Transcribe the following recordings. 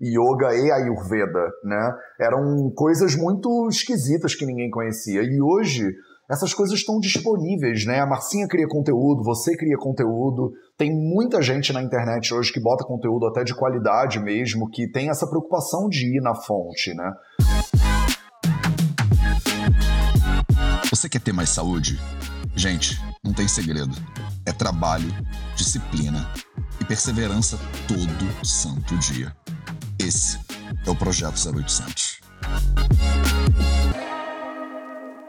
yoga e ayurveda, né? Eram coisas muito esquisitas que ninguém conhecia. E hoje essas coisas estão disponíveis, né? A Marcinha cria conteúdo, você cria conteúdo. Tem muita gente na internet hoje que bota conteúdo até de qualidade mesmo, que tem essa preocupação de ir na fonte, né? Você quer ter mais saúde? Gente, não tem segredo. É trabalho, disciplina e perseverança todo santo dia. Esse é o Projeto 0800.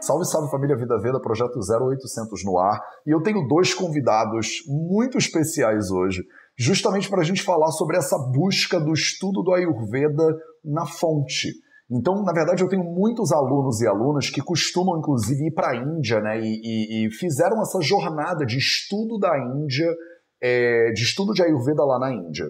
Salve, salve família Vida Veda, Projeto 0800 no ar. E eu tenho dois convidados muito especiais hoje, justamente para a gente falar sobre essa busca do estudo do Ayurveda na fonte. Então, na verdade, eu tenho muitos alunos e alunas que costumam, inclusive, ir para a Índia, né? E, e, e, fizeram essa jornada de estudo da Índia, é, de estudo de Ayurveda lá na Índia.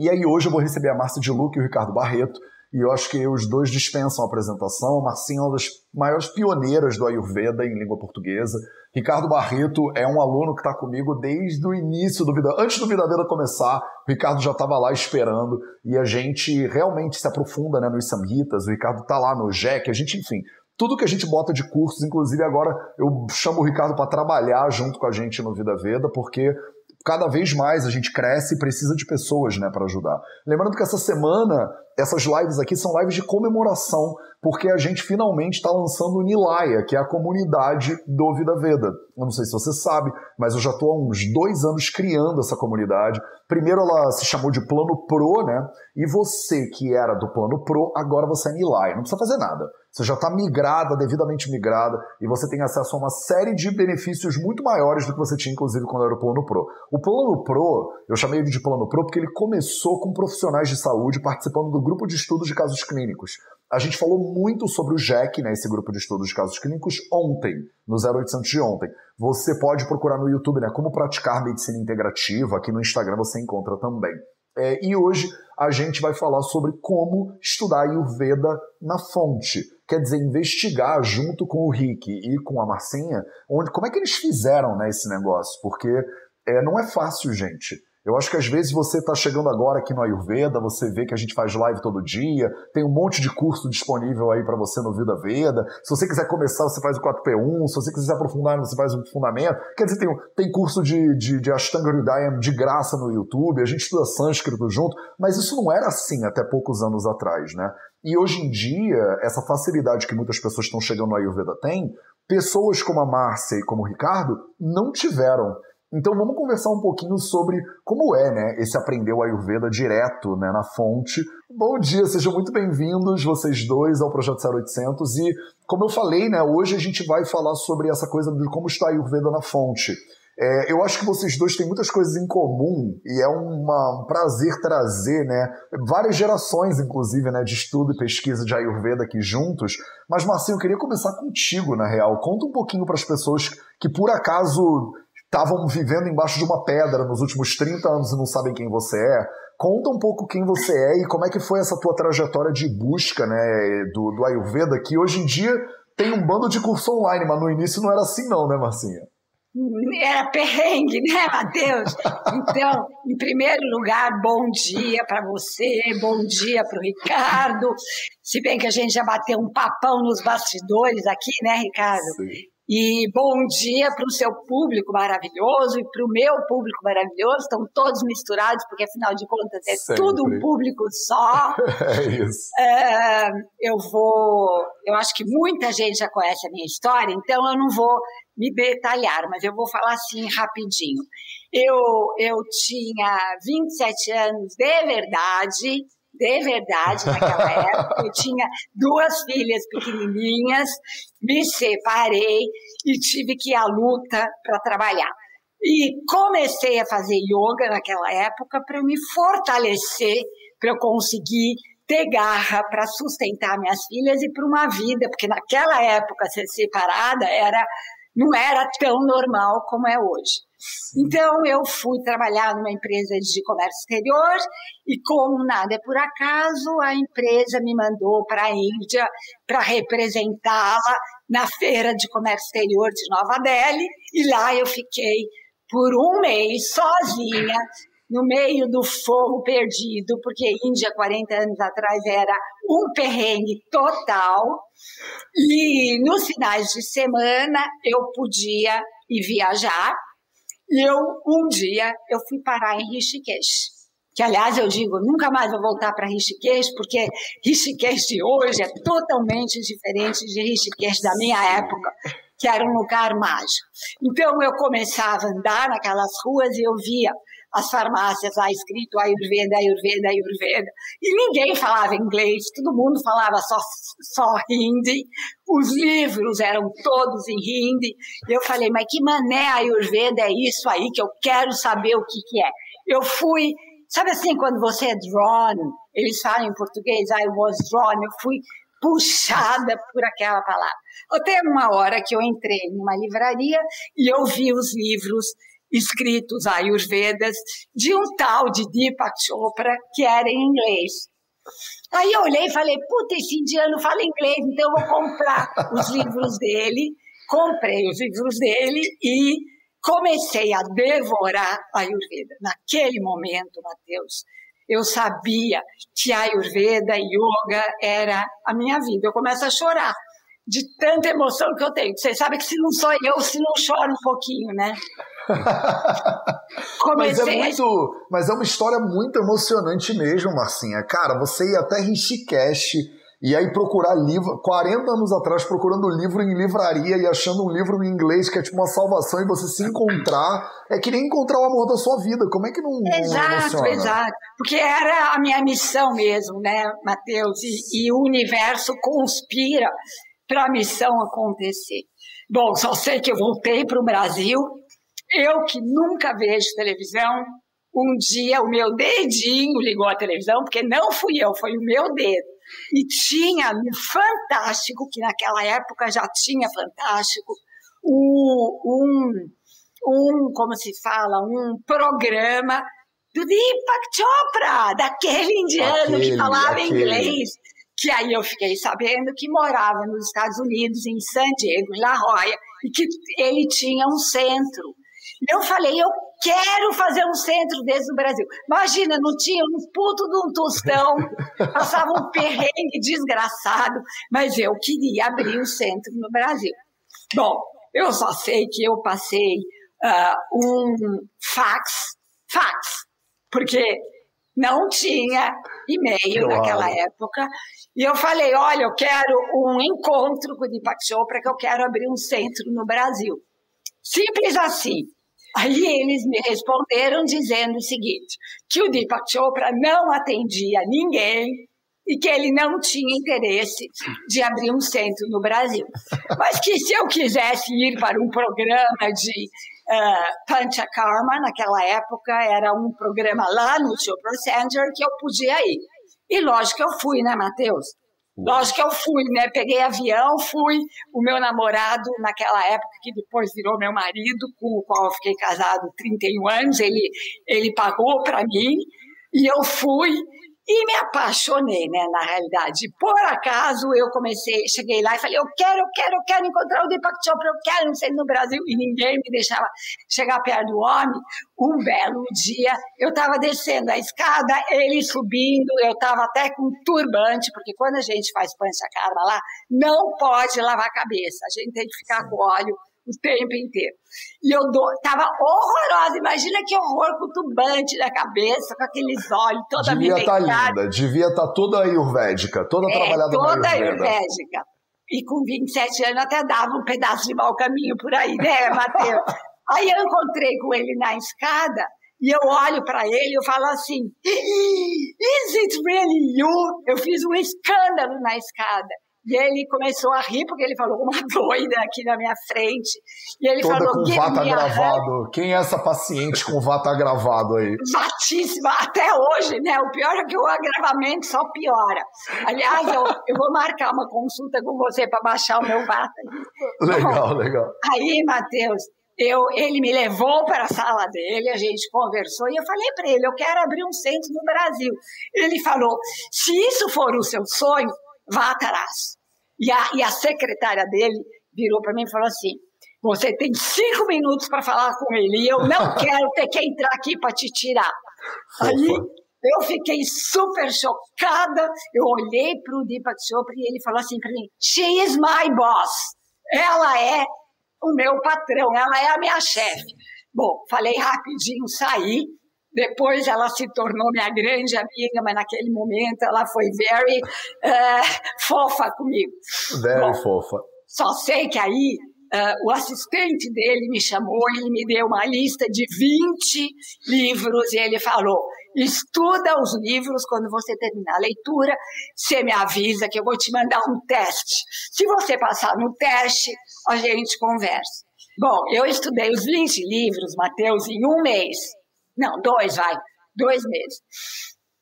E aí hoje eu vou receber a Márcia de Luque e o Ricardo Barreto, e eu acho que os dois dispensam a apresentação. A Marcinha é uma das maiores pioneiras do Ayurveda em língua portuguesa. Ricardo Barreto é um aluno que está comigo desde o início do Vida. Antes do Vida Veda começar, o Ricardo já estava lá esperando e a gente realmente se aprofunda né, nos Samhitas. O Ricardo está lá no JEC, a gente, enfim, tudo que a gente bota de cursos, inclusive agora eu chamo o Ricardo para trabalhar junto com a gente no Vida Veda, porque cada vez mais a gente cresce e precisa de pessoas né, para ajudar. Lembrando que essa semana, essas lives aqui são lives de comemoração, porque a gente finalmente está lançando o Nilaya, que é a comunidade do Vida Veda. Eu não sei se você sabe, mas eu já estou há uns dois anos criando essa comunidade. Primeiro ela se chamou de Plano Pro, né? E você que era do Plano Pro, agora você é Nilaya. Não precisa fazer nada. Você já está migrada, devidamente migrada, e você tem acesso a uma série de benefícios muito maiores do que você tinha, inclusive, quando era o Plano Pro. O Plano Pro, eu chamei ele de Plano Pro porque ele começou com profissionais de saúde participando do grupo de estudos de casos clínicos. A gente falou muito sobre o JEC, né, esse grupo de estudos de casos clínicos, ontem, no 0800 de ontem. Você pode procurar no YouTube, né, como praticar medicina integrativa, aqui no Instagram você encontra também. É, e hoje a gente vai falar sobre como estudar Ayurveda na fonte. Quer dizer, investigar junto com o Rick e com a Marcinha, onde, como é que eles fizeram né, esse negócio? Porque é, não é fácil, gente. Eu acho que às vezes você está chegando agora aqui no Ayurveda, você vê que a gente faz live todo dia, tem um monte de curso disponível aí para você no Vida Veda. Se você quiser começar, você faz o 4P1, se você quiser se aprofundar, você faz o fundamento. Quer dizer, tem, tem curso de, de, de Ashtanga Hridayam de graça no YouTube, a gente estuda sânscrito junto, mas isso não era assim até poucos anos atrás, né? E hoje em dia, essa facilidade que muitas pessoas estão chegando no Ayurveda têm, pessoas como a Márcia e como o Ricardo não tiveram. Então vamos conversar um pouquinho sobre como é, né, esse aprender o Ayurveda direto, né, na fonte. Bom dia, sejam muito bem-vindos vocês dois ao Projeto 0800 e como eu falei, né, hoje a gente vai falar sobre essa coisa de como está Ayurveda na fonte. É, eu acho que vocês dois têm muitas coisas em comum e é uma, um prazer trazer, né, várias gerações, inclusive, né, de estudo e pesquisa de Ayurveda aqui juntos. Mas, Marcinho, eu queria começar contigo, na real. Conta um pouquinho para as pessoas que, por acaso, estavam vivendo embaixo de uma pedra nos últimos 30 anos e não sabem quem você é. Conta um pouco quem você é e como é que foi essa tua trajetória de busca né, do, do Ayurveda, que hoje em dia tem um bando de curso online, mas no início não era assim não, né, Marcinha? Era perrengue, né, Matheus? Então, em primeiro lugar, bom dia para você, bom dia para o Ricardo. Se bem que a gente já bateu um papão nos bastidores aqui, né, Ricardo? Sim. E bom dia para o seu público maravilhoso e para o meu público maravilhoso. Estão todos misturados, porque afinal de contas é Sempre. tudo um público só. é isso. É, eu vou. Eu acho que muita gente já conhece a minha história, então eu não vou me detalhar, mas eu vou falar assim rapidinho. Eu, eu tinha 27 anos de verdade de verdade naquela época. Eu tinha duas filhas pequenininhas, me separei e tive que ir à luta para trabalhar. E comecei a fazer yoga naquela época para me fortalecer, para eu conseguir ter garra para sustentar minhas filhas e para uma vida, porque naquela época ser separada era não era tão normal como é hoje. Então, eu fui trabalhar numa empresa de comércio exterior e, como nada é por acaso, a empresa me mandou para a Índia para representá-la na Feira de Comércio Exterior de Nova Delhi e lá eu fiquei por um mês sozinha no meio do fogo perdido, porque Índia, 40 anos atrás, era um perrengue total. E nos finais de semana eu podia ir viajar. E eu, um dia, eu fui parar em Rishikesh. Que, aliás, eu digo, nunca mais vou voltar para Rishikesh, porque Rishikesh de hoje é totalmente diferente de Rishikesh da minha época que era um lugar mágico. Então eu começava a andar naquelas ruas e eu via as farmácias lá escrito Ayurveda, Ayurveda, Ayurveda. E ninguém falava inglês, todo mundo falava só, só hindi. Os livros eram todos em hindi. Eu falei, mas que mané Ayurveda é isso aí que eu quero saber o que, que é? Eu fui, sabe assim, quando você é drawn, eles falam em português, I was drawn, eu fui puxada por aquela palavra. Até uma hora que eu entrei numa livraria e eu vi os livros escritos Ayurvedas de um tal de Deepak Chopra que era em inglês. Aí eu olhei e falei, puta, esse indiano fala inglês, então eu vou comprar os livros dele. Comprei os livros dele e comecei a devorar a Ayurveda. Naquele momento, Mateus, eu sabia que a Ayurveda Yoga era a minha vida. Eu começo a chorar de tanta emoção que eu tenho. Você sabe que se não sou eu, se não choro um pouquinho, né? mas, é muito, mas é uma história muito emocionante mesmo, Marcinha. Cara, você ia até Rishikesh e aí procurar livro, 40 anos atrás, procurando livro em livraria e achando um livro em inglês que é tipo uma salvação e você se encontrar, é que nem encontrar o amor da sua vida. Como é que não. Exato, exato. Porque era a minha missão mesmo, né, Matheus? E, e o universo conspira para a missão acontecer. Bom, só sei que eu voltei para o Brasil. Eu que nunca vejo televisão, um dia o meu dedinho ligou a televisão, porque não fui eu, foi o meu dedo. E tinha no Fantástico, que naquela época já tinha Fantástico, um, um como se fala, um programa do Deepak Chopra, daquele indiano aquele, que falava aquele. inglês. Que aí eu fiquei sabendo que morava nos Estados Unidos, em San Diego, em La Jolla, e que ele tinha um centro. Eu falei, eu quero fazer um centro desse no Brasil. Imagina, não tinha um puto de um tostão, passava um perrengue desgraçado, mas eu queria abrir um centro no Brasil. Bom, eu só sei que eu passei uh, um fax, fax, porque não tinha e-mail naquela época, e eu falei, olha, eu quero um encontro com o Deepak Chopra, que eu quero abrir um centro no Brasil. Simples assim. Aí eles me responderam dizendo o seguinte, que o Deepak Chopra não atendia ninguém e que ele não tinha interesse de abrir um centro no Brasil. Mas que se eu quisesse ir para um programa de uh, Panchakarma, naquela época era um programa lá no Chopra Center, que eu podia ir. E lógico que eu fui, né, Matheus? Lógico que eu fui, né? Peguei avião, fui. O meu namorado, naquela época, que depois virou meu marido, com o qual eu fiquei casado 31 anos, ele, ele pagou para mim. E eu fui e me apaixonei, né, na realidade. Por acaso, eu comecei, cheguei lá e falei, eu quero, eu quero, eu quero encontrar o Deepak Chopra, eu quero, não sei, no Brasil. E ninguém me deixava chegar perto do homem. Um belo dia, eu estava descendo a escada, ele subindo, eu estava até com turbante, porque quando a gente faz pancha karma lá, não pode lavar a cabeça. A gente tem que ficar com óleo o tempo inteiro. E eu do, tava horrorosa. Imagina que horror com o tubante na cabeça, com aqueles olhos, toda Devia estar tá linda, devia estar tá toda ayurvédica, toda é, trabalhada toda ayurvédica. E com 27 anos até dava um pedaço de mau caminho por aí, né, Matheus? aí eu encontrei com ele na escada e eu olho para ele e eu falo assim: Is it really you? Eu fiz um escândalo na escada. E ele começou a rir porque ele falou uma doida aqui na minha frente. E ele Toda falou com vata gravado. Quem é essa paciente com vata gravado aí? Vatíssima, até hoje, né? O pior é que o agravamento só piora. Aliás, eu, eu vou marcar uma consulta com você para baixar o meu vata. Legal, Bom, legal. Aí, Matheus, eu, ele me levou para a sala dele, a gente conversou e eu falei para ele: eu quero abrir um centro no Brasil. Ele falou: se isso for o seu sonho, vá atrás. E a, e a secretária dele virou para mim e falou assim: Você tem cinco minutos para falar com ele e eu não quero ter que entrar aqui para te tirar. Aí eu fiquei super chocada. Eu olhei para o Deepak Chopra e ele falou assim para mim: She is my boss. Ela é o meu patrão, ela é a minha chefe. Bom, falei rapidinho, saí. Depois ela se tornou minha grande amiga, mas naquele momento ela foi very uh, fofa comigo. Very Bom, fofa. Só sei que aí Uh, o assistente dele me chamou, ele me deu uma lista de 20 livros e ele falou: estuda os livros, quando você terminar a leitura, você me avisa que eu vou te mandar um teste. Se você passar no teste, a gente conversa. Bom, eu estudei os 20 livros, Mateus, em um mês. Não, dois, vai, dois meses.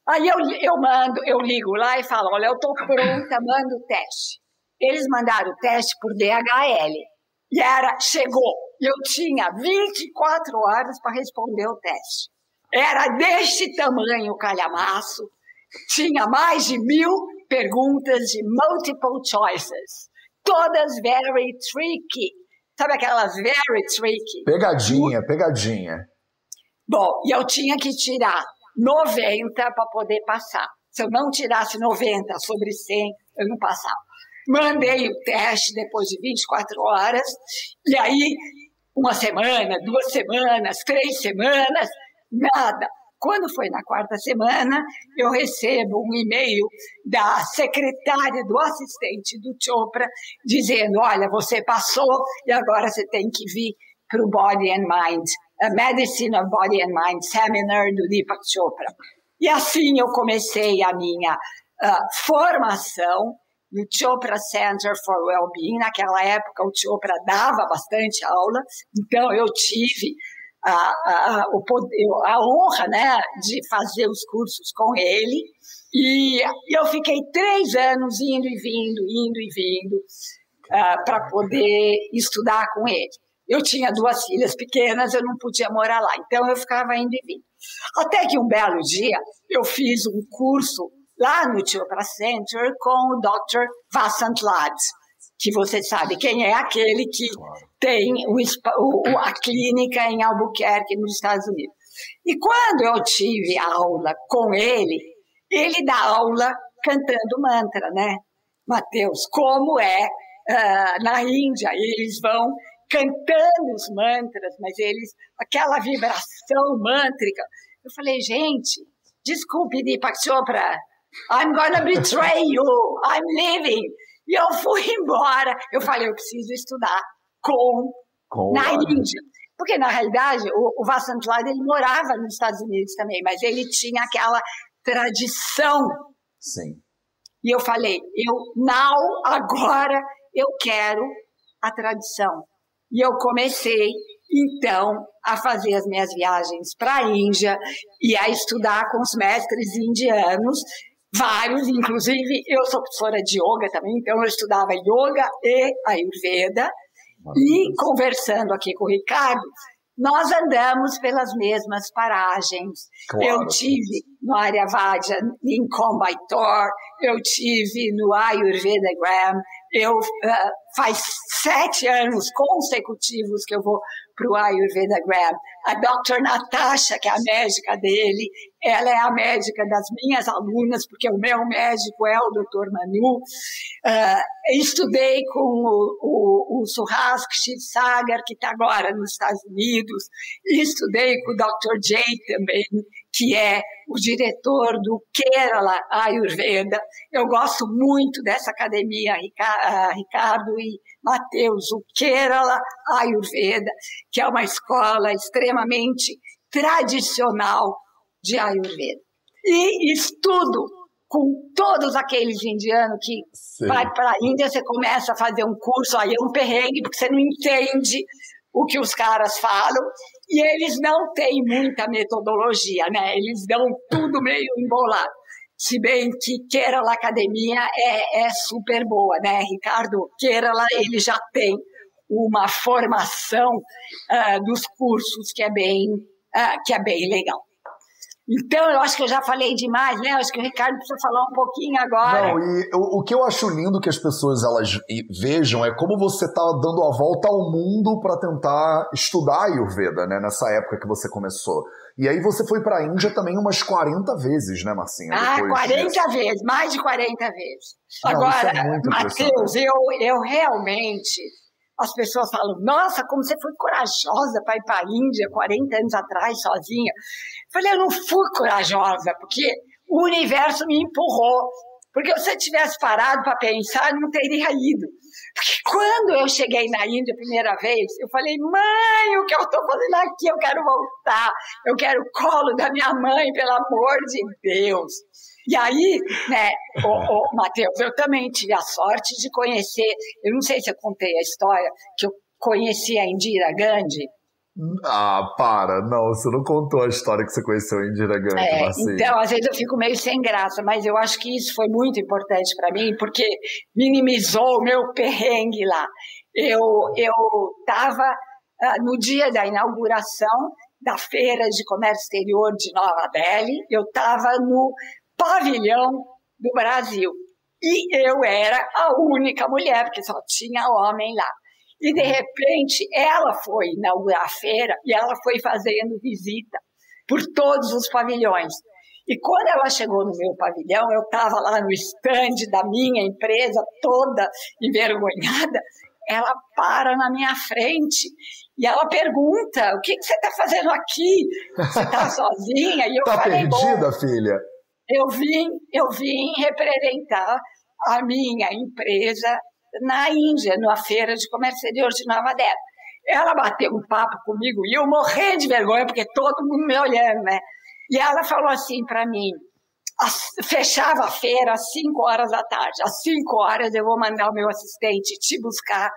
Aí eu, eu mando, eu ligo lá e falo: olha, eu estou pronta, mando o teste. Eles mandaram o teste por DHL. E era, chegou. Eu tinha 24 horas para responder o teste. Era deste tamanho o calhamaço. Tinha mais de mil perguntas de multiple choices. Todas very tricky. Sabe aquelas very tricky? Pegadinha, pegadinha. Bom, e eu tinha que tirar 90 para poder passar. Se eu não tirasse 90 sobre 100, eu não passava. Mandei o teste depois de 24 horas, e aí, uma semana, duas semanas, três semanas, nada. Quando foi na quarta semana, eu recebo um e-mail da secretária do assistente do Chopra dizendo: Olha, você passou e agora você tem que vir para o Body and Mind, a Medicine of Body and Mind Seminar do Deepak Chopra. E assim eu comecei a minha uh, formação no Chopra Center for Wellbeing. Naquela época, o Chopra dava bastante aula, então eu tive a, a, a honra né, de fazer os cursos com ele. E eu fiquei três anos indo e vindo, indo e vindo, uh, para poder estudar com ele. Eu tinha duas filhas pequenas, eu não podia morar lá, então eu ficava indo e vindo. Até que um belo dia eu fiz um curso lá no Chopra Center com o Dr. Vasant Lad, que você sabe quem é aquele que tem o, o, a clínica em Albuquerque, nos Estados Unidos. E quando eu tive aula com ele, ele dá aula cantando mantra, né? Mateus, como é uh, na Índia, eles vão cantando os mantras, mas eles, aquela vibração mântrica. Eu falei, gente, desculpe, Deepak Chopra, I'm gonna betray you. I'm leaving. E eu fui embora. Eu falei, eu preciso estudar com, com na Índia. Porque, na realidade, o, o Vasant Lad, ele morava nos Estados Unidos também, mas ele tinha aquela tradição. Sim. E eu falei, eu, now, agora, eu quero a tradição. E eu comecei, então, a fazer as minhas viagens para a Índia e a estudar com os mestres indianos vários, inclusive eu sou professora de yoga também, então eu estudava yoga e ayurveda. E conversando aqui com o Ricardo, nós andamos pelas mesmas paragens. Claro. Eu tive no Aryavadya, em Combaitor, eu tive no Ayurveda Gram, eu uh, faz sete anos consecutivos que eu vou para o Ayurveda Gram. A Dr. Natasha, que é a médica dele, ela é a médica das minhas alunas, porque o meu médico é o Dr. Manu. Uh, estudei com o, o, o Sagar, que está agora nos Estados Unidos. Estudei com o Dr. Jay também, que é o diretor do Kerala Ayurveda. Eu gosto muito dessa academia, ah, Ricardo e Mateus, o Kerala Ayurveda, que é uma escola extremamente tradicional de Ayurveda. E estudo com todos aqueles indianos que Sim. vai para a Índia, você começa a fazer um curso, aí é um perrengue, porque você não entende o que os caras falam, e eles não têm muita metodologia, né? Eles dão tudo meio embolado. Se bem que Kerala Academia é, é super boa, né? Ricardo Kerala, ele já tem uma formação uh, dos cursos que é bem, uh, que é bem legal. Então, eu acho que eu já falei demais, né? Eu acho que o Ricardo precisa falar um pouquinho agora. Não, e o, o que eu acho lindo que as pessoas elas vejam é como você está dando a volta ao mundo para tentar estudar a Ayurveda, né? Nessa época que você começou. E aí você foi para a Índia também umas 40 vezes, né, Marcinha? Ah, 40 disso. vezes, mais de 40 vezes. Não, Agora, é Matheus, eu, eu realmente as pessoas falam, nossa, como você foi corajosa para ir para a Índia 40 anos atrás, sozinha. Falei, eu não fui corajosa, porque o universo me empurrou. Porque se eu tivesse parado para pensar, não teria ido. Porque quando eu cheguei na Índia a primeira vez, eu falei, mãe, o que eu estou fazendo aqui? Eu quero voltar. Eu quero o colo da minha mãe, pelo amor de Deus. E aí, né, o Matheus, eu também tive a sorte de conhecer, eu não sei se eu contei a história, que eu conheci a Indira Gandhi. Ah, para, não, você não contou a história que você conheceu a Indira Gandhi. É, então, às vezes eu fico meio sem graça, mas eu acho que isso foi muito importante para mim, porque minimizou o meu perrengue lá. Eu estava uh, no dia da inauguração da Feira de Comércio Exterior de Nova Delhi, eu estava no pavilhão do Brasil. E eu era a única mulher, porque só tinha homem lá. E, de repente, ela foi inaugurar a feira e ela foi fazendo visita por todos os pavilhões. E quando ela chegou no meu pavilhão, eu estava lá no estande da minha empresa, toda envergonhada. Ela para na minha frente e ela pergunta: O que, que você está fazendo aqui? Você está sozinha? E eu tá falei, perdida, filha? eu vim, eu vim representar a minha empresa na Índia, na Feira de Comércio Exterior de Nova Delhi. Ela bateu um papo comigo e eu morrendo de vergonha, porque todo mundo me olhando, né? E ela falou assim para mim, fechava a feira às 5 horas da tarde. Às 5 horas eu vou mandar o meu assistente te buscar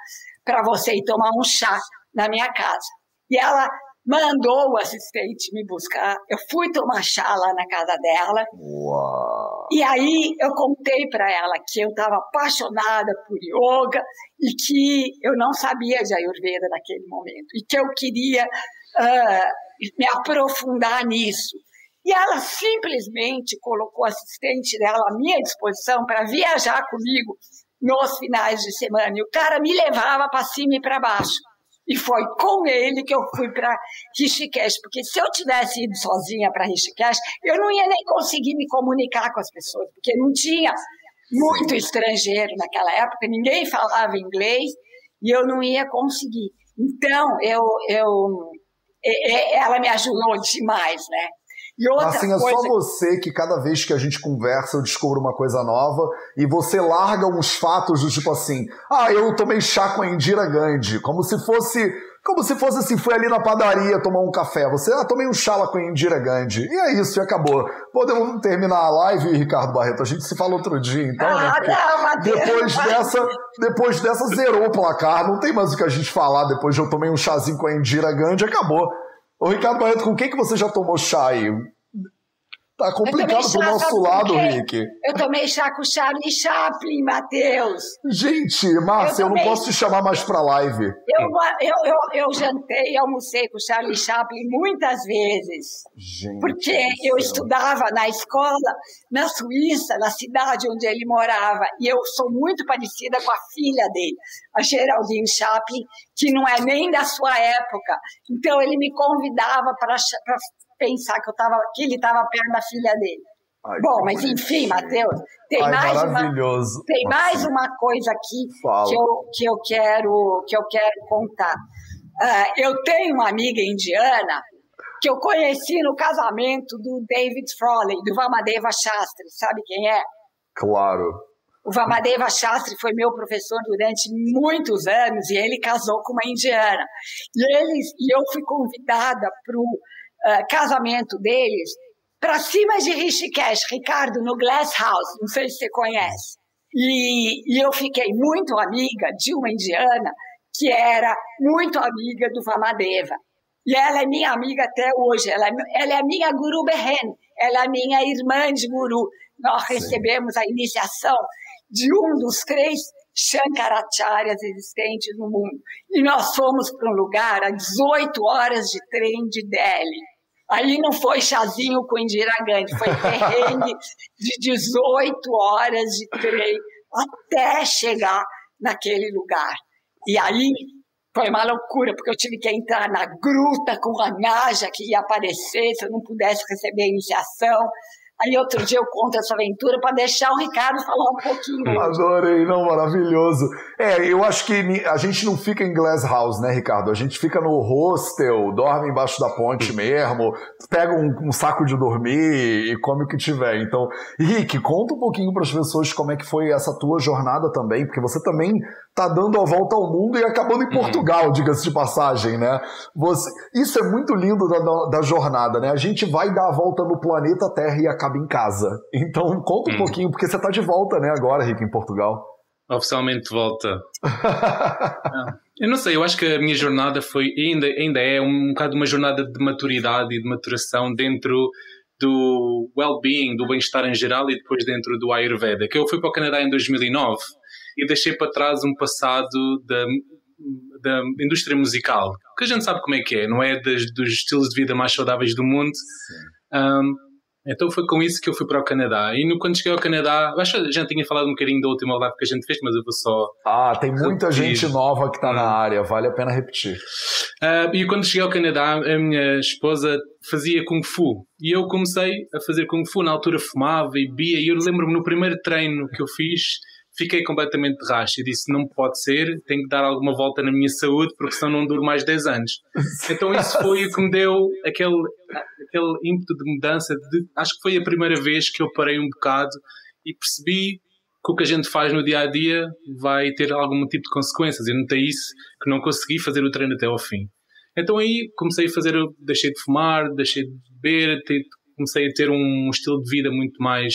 para você ir tomar um chá na minha casa. E ela mandou o assistente me buscar. Eu fui tomar chá lá na casa dela. Uau. E aí eu contei para ela que eu estava apaixonada por yoga e que eu não sabia de Ayurveda naquele momento e que eu queria uh, me aprofundar nisso. E ela simplesmente colocou o assistente dela à minha disposição para viajar comigo nos finais de semana. E o cara me levava para cima e para baixo. E foi com ele que eu fui para Rishikesh, porque se eu tivesse ido sozinha para Rishikesh, eu não ia nem conseguir me comunicar com as pessoas, porque não tinha muito estrangeiro naquela época, ninguém falava inglês e eu não ia conseguir. Então, eu, eu, ela me ajudou demais, né? E outra assim, é coisa... só você que cada vez que a gente conversa eu descubro uma coisa nova e você larga uns fatos do tipo assim, ah, eu tomei chá com a Indira Gandhi, como se fosse como se fosse assim, fui ali na padaria tomar um café. Você, ah, tomei um chá lá com a Indira Gandhi. E é isso, e acabou. Podemos terminar a live, Ricardo Barreto. A gente se falou outro dia, então, né? ah, né? Não, depois dessa, depois dessa zerou o placar. Não tem mais o que a gente falar depois de eu tomei um chazinho com a Indira Gandhi, acabou. Ô, Ricardo Barreto, com quem que você já tomou chá aí? Tá complicado pro nosso lado, Rick. Eu tomei chá com Charlie Chaplin, Matheus. Gente, Márcia, eu, eu, não posso te chamar mais pra live. Eu, eu, eu, eu jantei e almocei com Charlie Chaplin muitas vezes. Gente. Porque eu estudava na escola, na Suíça, na cidade onde ele morava. E eu sou muito parecida com a filha dele, a Geraldine Chaplin, que não é nem da sua época. Então ele me convidava para pensar que, eu tava, que ele estava perto da filha dele. Ai, Bom, mas enfim, Matheus, tem, Ai, mais uma, tem mais uma coisa aqui que eu, que, eu quero, que eu quero contar. Uh, eu tenho uma amiga indiana que eu conheci no casamento do David Frawley, do Vamadeva Shastri. Sabe quem é? Claro. O Vamadeva Shastri foi meu professor durante muitos anos e ele casou com uma indiana. E, e eu fui convidada para o uh, casamento deles para cima de Rishikesh, Ricardo, no Glass House, não sei se você conhece. E, e eu fiquei muito amiga de uma indiana que era muito amiga do Vamadeva. E ela é minha amiga até hoje. Ela, é, ela é minha Guru Behen, ela é minha irmã de Guru. Nós Sim. recebemos a iniciação de um dos três Shankaracharyas existentes no mundo. E nós fomos para um lugar a 18 horas de trem de Delhi Ali não foi chazinho com Indira Gandhi, foi perrengue de 18 horas de trem até chegar naquele lugar. E aí foi uma loucura, porque eu tive que entrar na gruta com a Naja que ia aparecer se eu não pudesse receber a iniciação. Aí outro dia eu conto essa aventura para deixar o Ricardo falar um pouquinho. Adorei, não, maravilhoso. É, eu acho que a gente não fica em Glass House, né, Ricardo? A gente fica no hostel, dorme embaixo da ponte mesmo, pega um, um saco de dormir e come o que tiver. Então, Rick, conta um pouquinho para as pessoas como é que foi essa tua jornada também, porque você também tá dando a volta ao mundo e acabando em uhum. Portugal, uhum. diga-se de passagem, né? Você, isso é muito lindo da, da, jornada, né? A gente vai dar a volta no planeta Terra e acaba em casa. Então, conta um uhum. pouquinho, porque você tá de volta, né, agora, Rick, em Portugal. Oficialmente de volta. eu não sei, eu acho que a minha jornada foi, ainda, ainda é um bocado uma jornada de maturidade e de maturação dentro do well-being, do bem-estar em geral e depois dentro do Ayurveda, que eu fui para o Canadá em 2009 e deixei para trás um passado da, da indústria musical, que a gente sabe como é que é, não é das, dos estilos de vida mais saudáveis do mundo. Um, então foi com isso que eu fui para o Canadá. E no, quando cheguei ao Canadá, acho que a gente tinha falado um bocadinho da última live que a gente fez, mas eu vou só. Ah, tem muita repetir. gente nova que está na área, vale a pena repetir. Uh, e quando cheguei ao Canadá, a minha esposa fazia Kung Fu. E eu comecei a fazer Kung Fu. Na altura fumava e bebia. E eu lembro-me no primeiro treino que eu fiz fiquei completamente de racha e disse: não pode ser, tenho que dar alguma volta na minha saúde, porque senão não duro mais 10 anos. Então isso foi o que me deu aquele, aquele ímpeto de mudança. De, acho que foi a primeira vez que eu parei um bocado e percebi que o que a gente faz no dia a dia vai ter algum tipo de consequências. Eu notei isso, que não consegui fazer o treino até ao fim. Então aí comecei a fazer, deixei de fumar, deixei de beber, comecei a ter um estilo de vida muito mais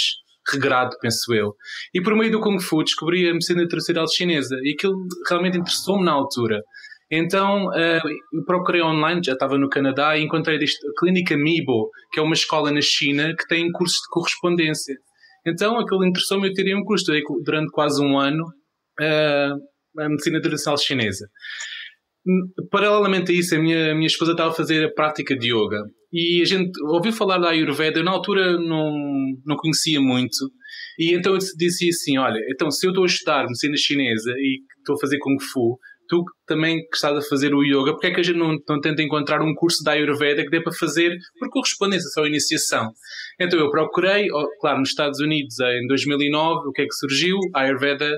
regrado, penso eu. E por meio do Kung Fu descobri a medicina tradicional chinesa e aquilo realmente interessou-me na altura. Então uh, procurei online, já estava no Canadá, e encontrei a Clínica Mibo, que é uma escola na China que tem cursos de correspondência. Então aquilo interessou-me, eu tirei um curso durante quase um ano uh, a medicina tradicional chinesa. Paralelamente a isso, a minha, a minha esposa estava a fazer a prática de yoga e a gente ouviu falar da Ayurveda, eu na altura não, não conhecia muito, e então eu disse assim: olha, então se eu estou a estudar medicina chinesa e estou a fazer Kung Fu, tu também que estás a fazer o yoga, porque é que a gente não, não tenta encontrar um curso da Ayurveda que dê para fazer por correspondência, só iniciação? Então eu procurei, claro, nos Estados Unidos em 2009, o que é que surgiu? Ayurveda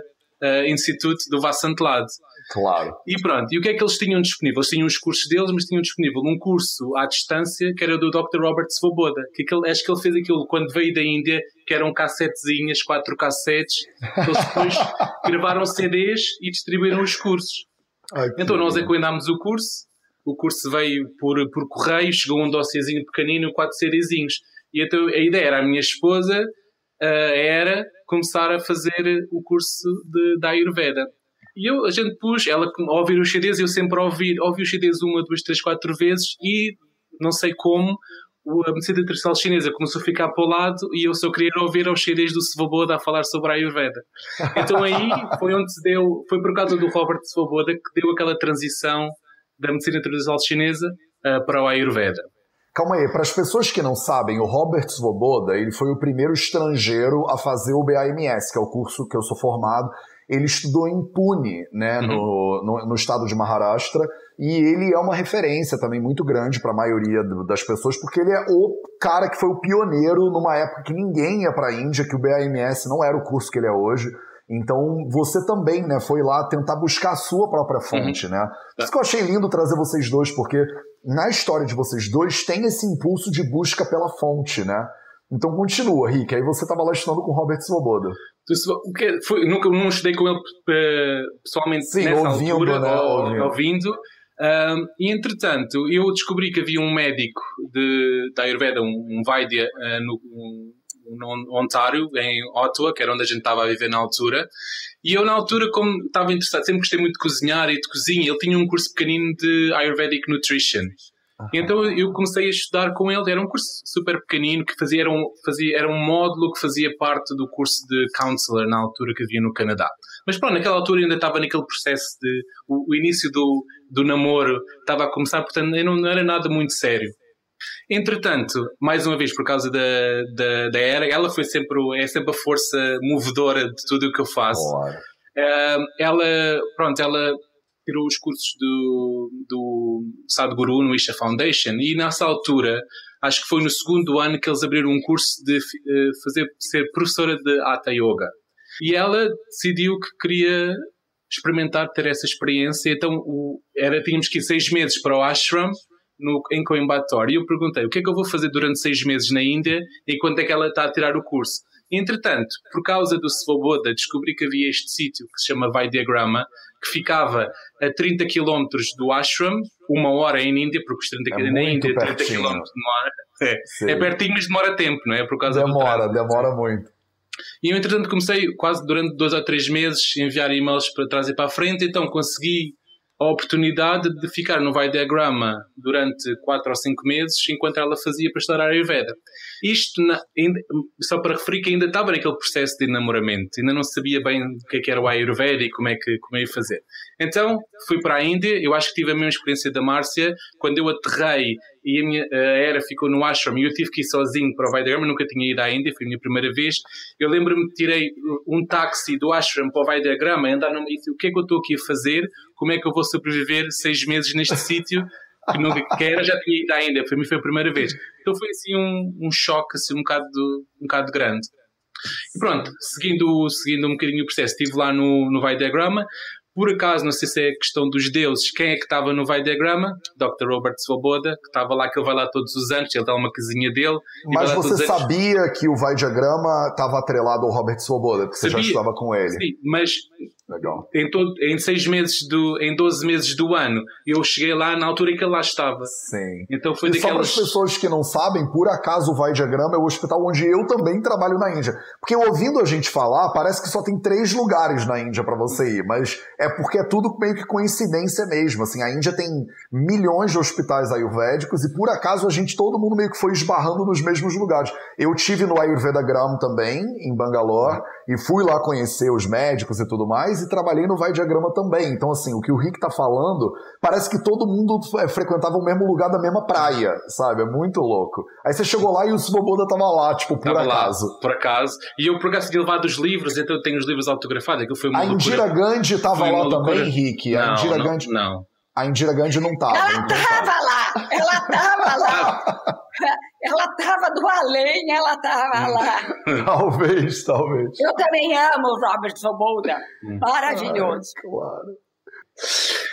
uh, Institute do Vasant Lad. Claro. E pronto, e o que é que eles tinham disponível? Eles tinham os cursos deles, mas tinham disponível um curso à distância que era do Dr. Robert Svoboda. Que aquele, acho que ele fez aquilo quando veio da Índia, que eram cassetezinhas, quatro cassetes, eles depois gravaram CDs e distribuíram os cursos. Ai, então nós encomendámos o curso, o curso veio por, por correio, chegou um dossiêzinho pequenino, quatro CDzinhos. E então a ideia era a minha esposa uh, era começar a fazer o curso de, da Ayurveda. E eu, a gente pus, ela a ouvir os CDs, eu sempre ouvi, ouvi os CDs uma, duas, três, quatro vezes e não sei como a medicina tradicional chinesa começou a ficar para o lado e eu só queria ouvir os CDs do Svoboda a falar sobre a Ayurveda. Então aí foi onde se deu, foi por causa do Robert Svoboda que deu aquela transição da medicina tradicional chinesa uh, para o Ayurveda. Calma aí, para as pessoas que não sabem, o Robert Svoboda ele foi o primeiro estrangeiro a fazer o BAMS, que é o curso que eu sou formado, ele estudou em Pune, né, uhum. no, no, no, estado de Maharashtra, e ele é uma referência também muito grande para a maioria das pessoas, porque ele é o cara que foi o pioneiro numa época que ninguém ia para a Índia, que o BAMS não era o curso que ele é hoje. Então você também, né, foi lá tentar buscar a sua própria fonte, uhum. né? Por isso que eu achei lindo trazer vocês dois, porque na história de vocês dois tem esse impulso de busca pela fonte, né? Então continua, Rick. Aí você estava lá estudando com o Robert Svoboda. O que foi, nunca não estudei com ele eh, pessoalmente Sim, nessa ouvindo, altura, né? ouvindo. ouvindo. Um, e entretanto, eu descobri que havia um médico de, da Ayurveda, um, um Vaidya, uh, no, um, no Ontário, em Ottawa, que era onde a gente estava a viver na altura. E eu, na altura, como estava interessado, sempre gostei muito de cozinhar e de cozinha, ele tinha um curso pequenino de Ayurvedic Nutrition. Então eu comecei a estudar com ele, era um curso super pequenino que fazia era, um, fazia, era um módulo que fazia parte do curso de counselor na altura que havia no Canadá. Mas pronto, naquela altura ainda estava naquele processo de. O, o início do, do namoro estava a começar, portanto não, não era nada muito sério. Entretanto, mais uma vez, por causa da, da, da era, ela foi sempre, é sempre a força movedora de tudo o que eu faço. Uh, ela, pronto, ela tirou os cursos do, do Sadhguru no Isha Foundation e nessa altura, acho que foi no segundo ano que eles abriram um curso de uh, fazer, ser professora de Hatha Yoga. E ela decidiu que queria experimentar ter essa experiência, então o, era, tínhamos que ir seis meses para o ashram no, em Coimbatore. E eu perguntei o que é que eu vou fazer durante seis meses na Índia enquanto é que ela está a tirar o curso. Entretanto, por causa do Svoboda, descobri que havia este sítio que se chama Vaidiagrama, que ficava a 30 km do ashram, uma hora em Índia, porque os 30 km é na Índia, 30 km demora. É, é pertinho, mas demora tempo, não é? Por causa demora, demora muito. E eu, entretanto, comecei quase durante dois ou três meses a enviar e-mails para trás e para a frente, então consegui a oportunidade de ficar no Vai Diagrama durante 4 ou 5 meses, enquanto ela fazia para estudar Ayurveda. Isto, na, ainda, só para referir que ainda estava naquele processo de enamoramento, ainda não sabia bem o que, é que era o Ayurveda e como é que como é ia fazer. Então, fui para a Índia, eu acho que tive a mesma experiência da Márcia, quando eu aterrei e a minha a era ficou no ashram e eu tive que ir sozinho para o Vaidagrama, nunca tinha ido à Índia, foi a minha primeira vez. Eu lembro-me que tirei um táxi do ashram para o Vaidagrama, andar no e o que é que eu estou aqui a fazer? Como é que eu vou sobreviver seis meses neste sítio? Que nunca que era, já tinha ido à Índia, para mim foi a primeira vez. Então foi assim um, um choque assim, um, bocado, um bocado grande. E pronto, seguindo, seguindo um bocadinho o processo, estive lá no, no Vaidagrama, por acaso, não sei se é questão dos deuses, quem é que estava no Vai Diagrama? Dr. Robert Svoboda, que estava lá, que ele vai lá todos os anos, ele dá uma casinha dele. Mas você sabia anos. que o Vai Diagrama estava atrelado ao Robert Svoboda, porque você já estava com ele. Sim, mas Legal. Em, todo, em seis meses do, em 12 meses do ano, eu cheguei lá na altura em que ele lá estava. Sim. Então foi e daquelas... Só para as pessoas que não sabem, por acaso o Vai Diagrama é o hospital onde eu também trabalho na Índia. Porque ouvindo a gente falar, parece que só tem três lugares na Índia para você ir, mas é porque é tudo meio que coincidência mesmo. Assim, a Índia tem milhões de hospitais ayurvédicos e por acaso a gente, todo mundo meio que foi esbarrando nos mesmos lugares. Eu tive no Ayurveda Gram também, em Bangalore, e fui lá conhecer os médicos e tudo mais e trabalhei no Vai Diagrama também. Então, assim, o que o Rick tá falando, parece que todo mundo é, frequentava o mesmo lugar da mesma praia, sabe? É muito louco. Aí você chegou lá e o Suboboda tava lá, tipo, por tava acaso. Lá, por acaso. E eu, por acaso, tinha levado os livros, então eu tenho os livros autografados. Aquilo foi uma a Indira Gandhi tava foi lá também, Rick. A não, Indira não, Gandhi. Não. A Indira Gandhi não tava. Ela então tava tá. lá! Ela tava lá! ela tava do além, ela tava lá. talvez, talvez. Eu também amo o Robert Svoboda. Hum. Maravilhoso. Ah, claro.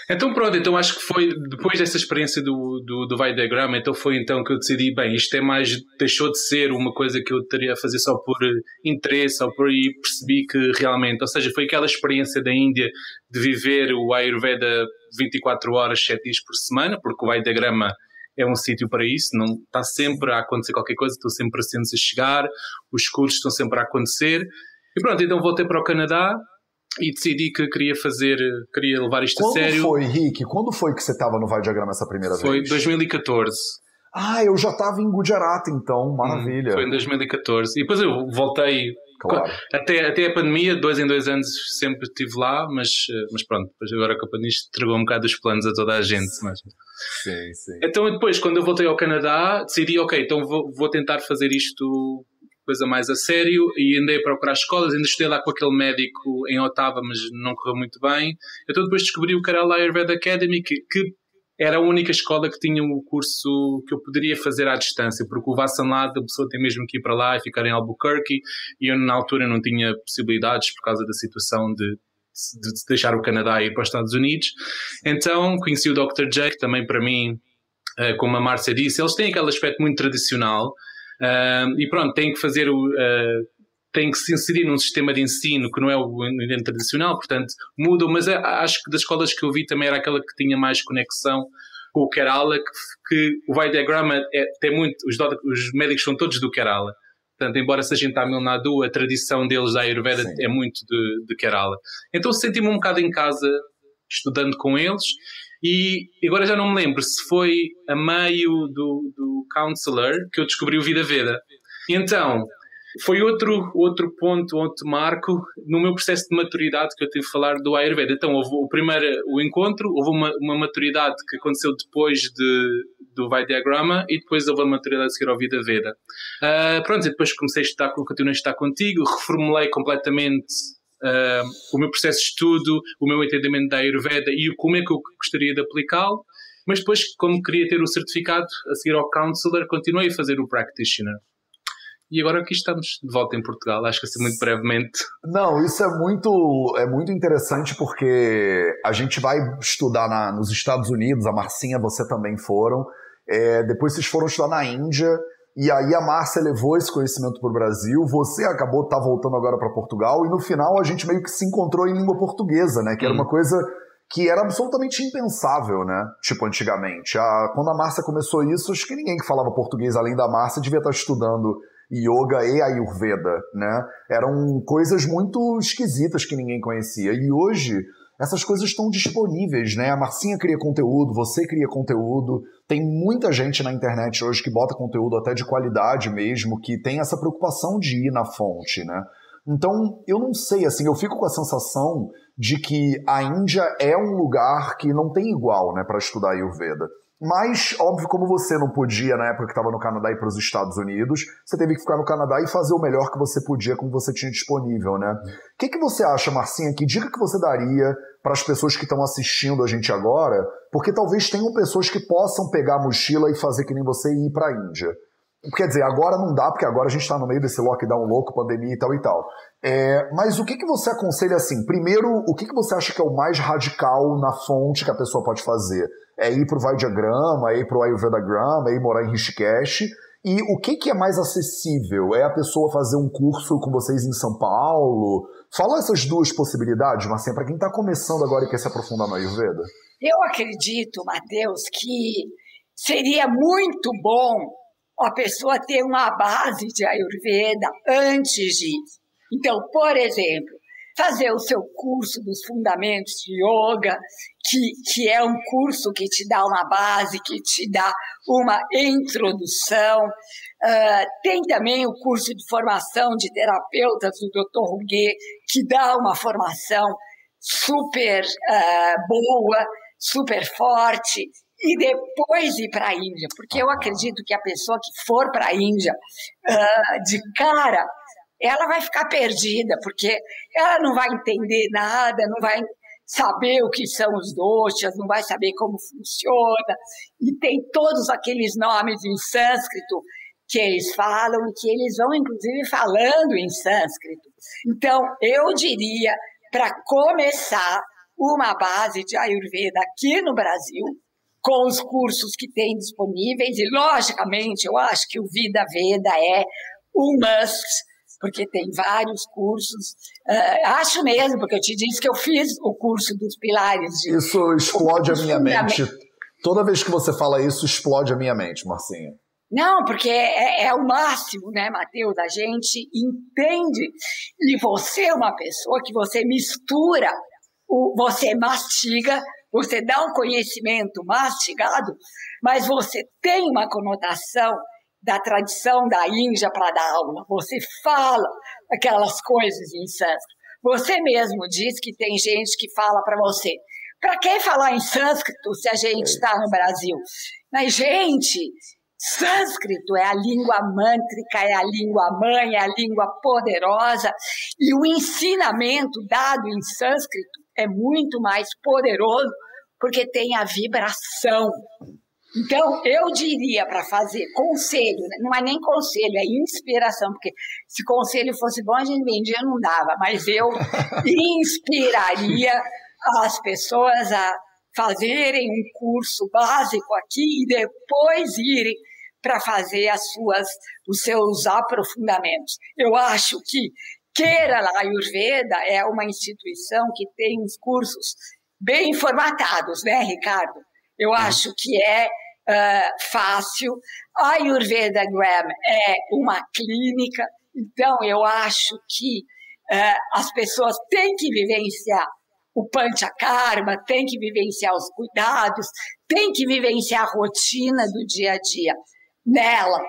Então pronto, então acho que foi depois dessa experiência do, do, do Vai Diagrama, então foi então que eu decidi, bem, isto é mais, deixou de ser uma coisa que eu teria a fazer só por interesse ou por e percebi que realmente, ou seja, foi aquela experiência da Índia de viver o Ayurveda 24 horas, 7 dias por semana, porque o Vai Diagrama é um sítio para isso, não está sempre a acontecer qualquer coisa, estão sempre pacientes a chegar, os cursos estão sempre a acontecer. E pronto, então voltei para o Canadá e decidi que queria fazer, queria levar isto Quando a sério. Quando foi, Rick? Quando foi que você estava no Vai Diagrama essa primeira foi vez? Foi 2014. Ah, eu já estava em Gujarat então, hum, maravilha. Hum, foi em 2014. E depois eu voltei Claro. Até, até a pandemia, dois em dois anos sempre estive lá, mas, eh, mas pronto, depois agora a pandemia entregou um bocado os planos a toda a gente. Mas... Sim, sim. Então depois, quando eu voltei ao Canadá, decidi, ok, então vou, vou tentar fazer isto coisa mais a sério e andei a procurar escolas, ainda estudei lá com aquele médico em Ottawa, mas não correu muito bem. Então depois descobri o Kerala Ayurveda Academy, que, que era a única escola que tinha o curso que eu poderia fazer à distância, porque o Vassanlad, a pessoa tem mesmo que ir para lá e ficar em Albuquerque, e eu na altura não tinha possibilidades por causa da situação de, de deixar o Canadá e ir para os Estados Unidos. Então conheci o Dr. Jake, também para mim, eh, como a Márcia disse, eles têm aquele aspecto muito tradicional, Uh, e pronto, tem que fazer o. Uh, tem que se inserir num sistema de ensino que não é o tradicional, portanto mudam, mas acho que das escolas que eu vi também era aquela que tinha mais conexão com o Kerala, que, que o Vai Diagrama é, tem muito, os, os, médicos são todos do Kerala. Portanto, embora seja em Tamil Nadu, a tradição deles da Ayurveda Sim. é muito de, de Kerala. Então senti-me um bocado em casa estudando com eles e agora já não me lembro se foi a meio do, do Counselor que eu descobri o Vida Veda. E então, foi outro, outro ponto, outro marco no meu processo de maturidade que eu tive a falar do Ayurveda. Então, houve o primeiro o encontro, houve uma, uma maturidade que aconteceu depois de, do Vai Diagrama e depois houve a maturidade a seguir ao Vida Veda. Uh, pronto, e depois comecei a estudar, continuei a estar contigo, reformulei completamente uh, o meu processo de estudo, o meu entendimento da Ayurveda e como é que eu gostaria de aplicá-lo. Mas depois, como queria ter o certificado a seguir ao Counselor, continuei a fazer o Practitioner. E agora aqui estamos de volta em Portugal, acho que assim muito brevemente. Não, isso é muito, é muito interessante porque a gente vai estudar na, nos Estados Unidos, a Marcinha, você também foram. É, depois vocês foram estudar na Índia. E aí a Márcia levou esse conhecimento para o Brasil, você acabou tá voltando agora para Portugal e no final a gente meio que se encontrou em língua portuguesa, né? Que era hum. uma coisa que era absolutamente impensável, né? Tipo, antigamente. A, quando a Márcia começou isso, acho que ninguém que falava português além da Márcia devia estar estudando yoga e ayurveda, né? Eram coisas muito esquisitas que ninguém conhecia. E hoje essas coisas estão disponíveis, né? A Marcinha cria conteúdo, você cria conteúdo. Tem muita gente na internet hoje que bota conteúdo até de qualidade mesmo, que tem essa preocupação de ir na fonte, né? Então, eu não sei, assim, eu fico com a sensação de que a Índia é um lugar que não tem igual, né, para estudar Ayurveda. Mas, óbvio, como você não podia na época que estava no Canadá ir para os Estados Unidos, você teve que ficar no Canadá e fazer o melhor que você podia, como você tinha disponível, né? O que, que você acha, Marcinha? Que dica que você daria para as pessoas que estão assistindo a gente agora? Porque talvez tenham pessoas que possam pegar a mochila e fazer que nem você e ir para a Índia. Quer dizer, agora não dá, porque agora a gente está no meio desse lockdown louco, pandemia e tal e tal. É, mas o que, que você aconselha assim? Primeiro, o que, que você acha que é o mais radical na fonte que a pessoa pode fazer? É ir para o Vaidiagrama, é ir para o Ayurvedagrama, é ir morar em Rishikesh. E o que, que é mais acessível? É a pessoa fazer um curso com vocês em São Paulo? Fala essas duas possibilidades, Marcinha, para quem está começando agora e quer se aprofundar no Ayurveda. Eu acredito, Matheus, que seria muito bom a pessoa ter uma base de Ayurveda antes de. Então, por exemplo, fazer o seu curso dos fundamentos de yoga, que, que é um curso que te dá uma base, que te dá uma introdução. Uh, tem também o curso de formação de terapeutas do Dr. Ruguet, que dá uma formação super uh, boa, super forte, e depois ir para a Índia, porque eu acredito que a pessoa que for para a Índia uh, de cara ela vai ficar perdida, porque ela não vai entender nada, não vai saber o que são os doshas, não vai saber como funciona, e tem todos aqueles nomes em sânscrito que eles falam e que eles vão inclusive falando em sânscrito. Então, eu diria para começar uma base de Ayurveda aqui no Brasil, com os cursos que tem disponíveis, e logicamente eu acho que o Vida Veda é um must porque tem vários cursos. Uh, acho mesmo, porque eu te disse que eu fiz o curso dos pilares. De, isso explode a minha mente. Toda vez que você fala isso, explode a minha mente, Marcinha. Não, porque é, é, é, o máximo, né, Matheus? A gente entende. E você é uma pessoa que você mistura, o, você mastiga, você dá um conhecimento mastigado, mas você tem uma conotação da tradição da Índia para dar aula. Você fala aquelas coisas em sânscrito. Você mesmo diz que tem gente que fala para você. Para que falar em sânscrito se a gente está no Brasil? Mas, gente, sânscrito é a língua mântrica, é a língua mãe, é a língua poderosa. E o ensinamento dado em sânscrito é muito mais poderoso porque tem a vibração. Então, eu diria para fazer conselho, né? não é nem conselho, é inspiração, porque se conselho fosse bom, a gente vendia, não dava, mas eu inspiraria as pessoas a fazerem um curso básico aqui e depois irem para fazer as suas, os seus aprofundamentos. Eu acho que Kerala Ayurveda é uma instituição que tem uns cursos bem formatados, né, Ricardo? Eu acho que é uh, fácil. A Ayurveda Gram é uma clínica, então eu acho que uh, as pessoas têm que vivenciar o Panchakarma, têm que vivenciar os cuidados, têm que vivenciar a rotina do dia a dia nela,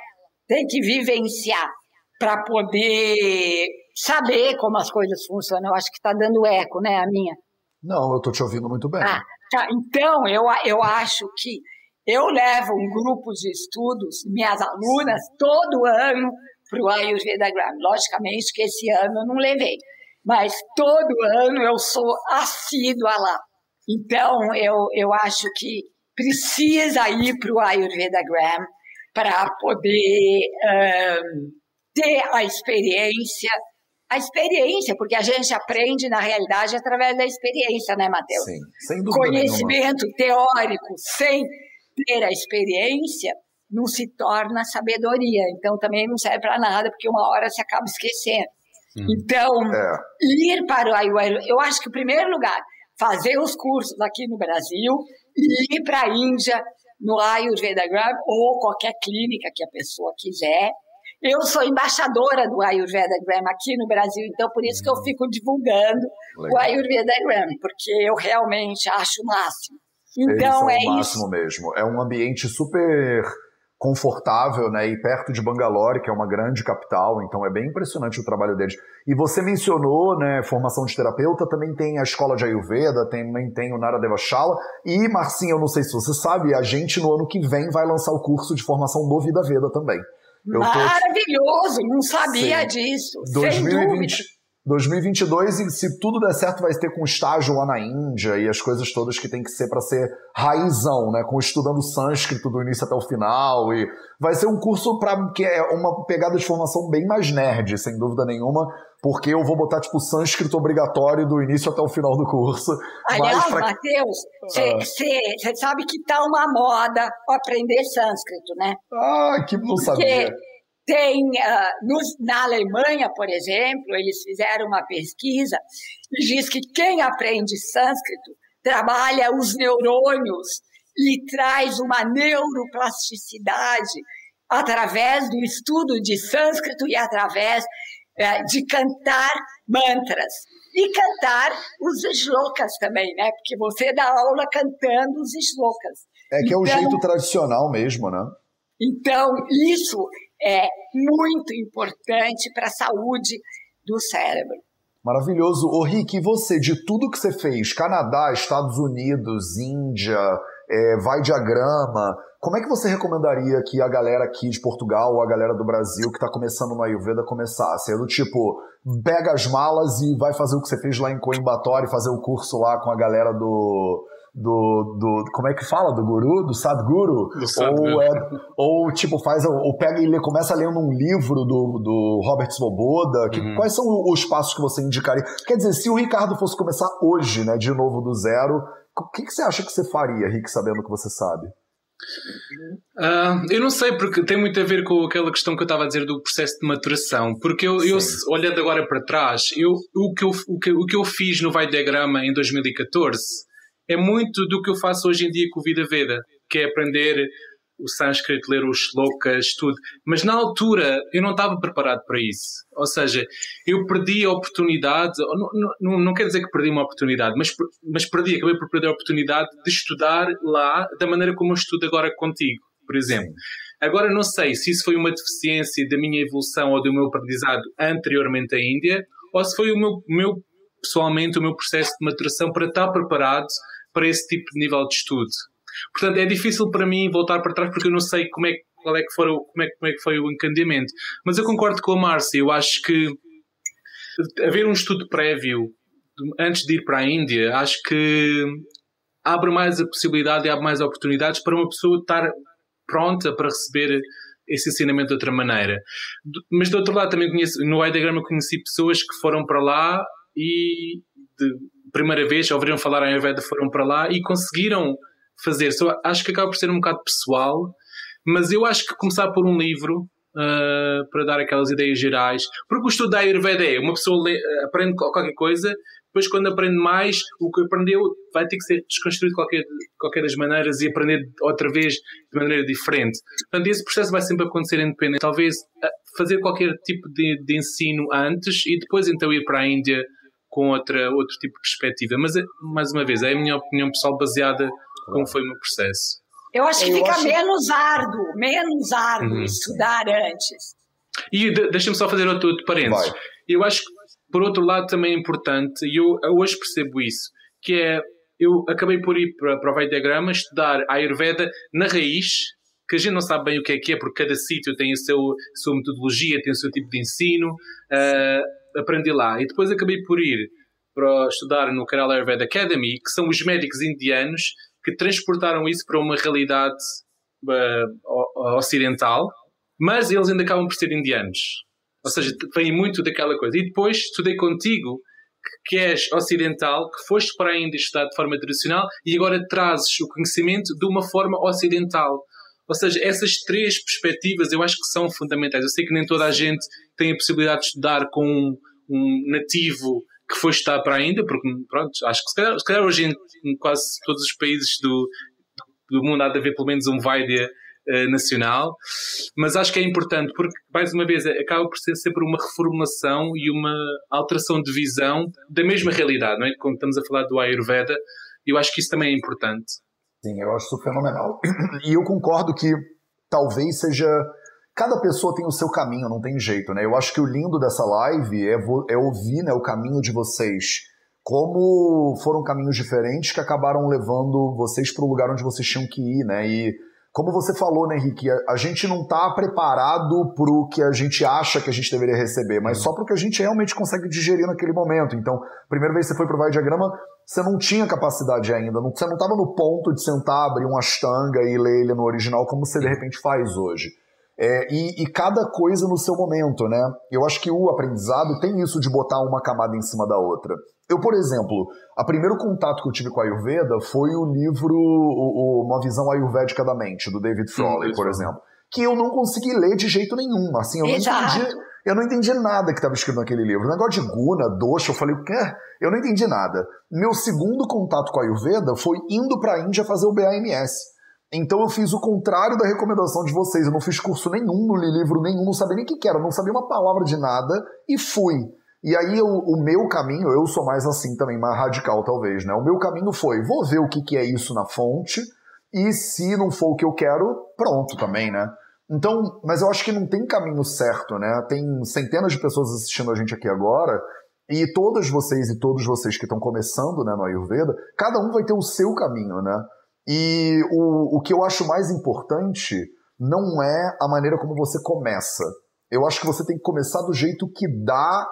tem que vivenciar para poder saber como as coisas funcionam. Eu acho que está dando eco, né, a minha? Não, eu estou te ouvindo muito bem. Ah, tá. Então, eu, eu acho que Eu levo um grupo de estudos, minhas alunas, todo ano para o Ayurveda Gram. Logicamente que esse ano eu não levei, mas todo ano eu sou assídua lá. Então, eu, eu acho que precisa ir para o Ayurveda Gram para poder um, ter a experiência a experiência, porque a gente aprende na realidade através da experiência, né, Matheus? Sim, sem dúvida Conhecimento nenhuma. teórico sem ter a experiência não se torna sabedoria. Então também não serve para nada, porque uma hora se acaba esquecendo. Hum. Então, é. ir para o Ayurveda, eu acho que, em primeiro lugar, fazer os cursos aqui no Brasil e ir para a Índia no Ayurveda Gram ou qualquer clínica que a pessoa quiser eu sou embaixadora do Ayurveda Gram aqui no Brasil, então por isso que eu hum. fico divulgando Legal. o Ayurveda Gram, porque eu realmente acho o máximo. Então é o máximo isso. mesmo. É um ambiente super confortável, né, e perto de Bangalore, que é uma grande capital, então é bem impressionante o trabalho deles. E você mencionou, né, formação de terapeuta, também tem a escola de Ayurveda, também tem o Nara Devashala, e Marcinha, eu não sei se você sabe, a gente no ano que vem vai lançar o curso de formação do Vida Veda também. Maravilhoso, não sabia Sim. disso. 2020, 2022, e se tudo der certo, vai ter com estágio lá na Índia e as coisas todas que tem que ser para ser raizão, né? Com estudando sânscrito do início até o final. E vai ser um curso para que é uma pegada de formação bem mais nerd, sem dúvida nenhuma, porque eu vou botar, tipo, sânscrito obrigatório do início até o final do curso. Aliás, pra... Matheus, você ah. sabe que tá uma moda aprender sânscrito, né? Ah, que não sabia. Tem, uh, nos, na Alemanha, por exemplo, eles fizeram uma pesquisa e diz que quem aprende sânscrito trabalha os neurônios e traz uma neuroplasticidade através do estudo de sânscrito e através é, de cantar mantras. E cantar os shlokas também, né? Porque você dá aula cantando os shlokas. É que então, é o então jeito tradicional mesmo, né? Então, isso é muito importante para a saúde do cérebro. Maravilhoso. Ô Rick, e você, de tudo que você fez, Canadá, Estados Unidos, Índia, é, vai diagrama, como é que você recomendaria que a galera aqui de Portugal ou a galera do Brasil que está começando no Ayurveda começasse? É do tipo, pega as malas e vai fazer o que você fez lá em Coimbatore, fazer o curso lá com a galera do, do, do como é que fala do guru do Sadguru do Sadguru. ou é, ou tipo faz ou pega e lê, começa lendo um livro do, do Robert Svoboda que, uhum. quais são os passos que você indicaria quer dizer se o Ricardo fosse começar hoje né de novo do zero o que, que você acha que você faria Rick sabendo o que você sabe Uh, eu não sei, porque tem muito a ver com aquela questão que eu estava a dizer do processo de maturação. Porque eu, eu olhando agora para trás, eu, o, que eu, o, que, o que eu fiz no Vai Diagrama em 2014 é muito do que eu faço hoje em dia com o Vida Veda, que é aprender o sânscrito, ler os shlokas, tudo. Mas na altura eu não estava preparado para isso. Ou seja, eu perdi a oportunidade, não, não, não quer dizer que perdi uma oportunidade, mas, mas perdi, acabei por perder a oportunidade de estudar lá da maneira como eu estudo agora contigo, por exemplo. Agora não sei se isso foi uma deficiência da minha evolução ou do meu aprendizado anteriormente à Índia, ou se foi o meu, meu pessoalmente o meu processo de maturação para estar preparado para esse tipo de nível de estudo. Portanto, é difícil para mim voltar para trás porque eu não sei como é, qual é que foi, como é, como é que foi o encandeamento. Mas eu concordo com a Márcia, eu acho que haver um estudo prévio antes de ir para a Índia, acho que abre mais a possibilidade e abre mais oportunidades para uma pessoa estar pronta para receber esse ensinamento de outra maneira. Mas do outro lado também conheço, no Ideagram eu conheci pessoas que foram para lá e de primeira vez ouviram falar em Ayurveda, foram para lá e conseguiram fazer. Só acho que acaba por ser um bocado pessoal, mas eu acho que começar por um livro uh, para dar aquelas ideias gerais, porque o estudo da Ayurveda é uma pessoa lê, aprende qualquer coisa, depois quando aprende mais, o que aprendeu vai ter que ser desconstruído de qualquer, qualquer das maneiras e aprender outra vez de maneira diferente. Portanto, esse processo vai sempre acontecer independente. Talvez ah, fazer qualquer tipo de, de ensino antes e depois então ir para a Índia com outra, outro tipo de perspectiva. Mas, mais uma vez, é a minha opinião pessoal baseada como foi o meu processo. Eu acho que eu fica acho... menos árduo, menos árduo uhum. estudar antes. E de, deixa-me só fazer outro, outro parênteses. Vai. Eu acho que, por outro lado, também é importante, e eu hoje percebo isso, que é eu acabei por ir para, para o Vaidagrama estudar Ayurveda na raiz, que a gente não sabe bem o que é que é, porque cada sítio tem a, seu, a sua metodologia, tem o seu tipo de ensino. Uh, aprendi lá. E depois acabei por ir para estudar no Kerala Ayurveda Academy, que são os médicos indianos que transportaram isso para uma realidade uh, ocidental, mas eles ainda acabam por ser indianos. Ou seja, vem muito daquela coisa. E depois estudei contigo, que és ocidental, que foste para a Índia estudar de forma tradicional e agora trazes o conhecimento de uma forma ocidental. Ou seja, essas três perspectivas eu acho que são fundamentais. Eu sei que nem toda a gente tem a possibilidade de estudar com um, um nativo que foi estudar para a Índia, porque pronto, acho que se calhar, se calhar hoje em, em, quase todos os países do, do mundo há de haver pelo menos um Vaidya uh, nacional, mas acho que é importante porque, mais uma vez, acaba por ser sempre uma reformulação e uma alteração de visão da mesma realidade, não é? Quando estamos a falar do Ayurveda, eu acho que isso também é importante. Sim, eu acho isso fenomenal. E eu concordo que talvez seja. Cada pessoa tem o seu caminho, não tem jeito, né? Eu acho que o lindo dessa live é, é ouvir né, o caminho de vocês. Como foram caminhos diferentes que acabaram levando vocês para o lugar onde vocês tinham que ir, né? E como você falou, né, Henrique, a, gente não está preparado para o que a gente acha que a gente deveria receber, mas uhum. só para o que a gente realmente consegue digerir naquele momento. Então, primeira vez que você foi para o Diagrama, você não tinha capacidade ainda, não, você não estava no ponto de sentar, abrir uma ashtanga e ler ele no original como você de repente faz hoje. É, e, e, cada coisa no seu momento, né? Eu acho que o aprendizado tem isso de botar uma camada em cima da outra. Eu, por exemplo, o primeiro contato que eu tive com a Ayurveda foi o livro o, o, Uma Visão Ayurvédica da Mente, do David Frawley, por exemplo. Que eu não consegui ler de jeito nenhum. Assim, eu não entendi eu não entendi nada que estava escrito naquele livro. O negócio de Guna, Dosha, eu falei, o quê? Eu não entendi nada. Meu segundo contato com a Ayurveda foi indo para a Índia fazer o BAMS. Então eu fiz o contrário da recomendação de vocês. Eu não fiz curso nenhum, não li livro nenhum, não sabia nem o que, que era, não sabia uma palavra de nada e fui. E aí eu, o meu caminho, eu sou mais assim também, mais radical talvez, né? O meu caminho foi, vou ver o que, que é isso na fonte e se não for o que eu quero, pronto também, né? Então, mas eu acho que não tem caminho certo, né? Tem centenas de pessoas assistindo a gente aqui agora, e todas vocês e todos vocês que estão começando né, no Ayurveda, cada um vai ter o seu caminho, né? E o, o que eu acho mais importante não é a maneira como você começa. Eu acho que você tem que começar do jeito que dá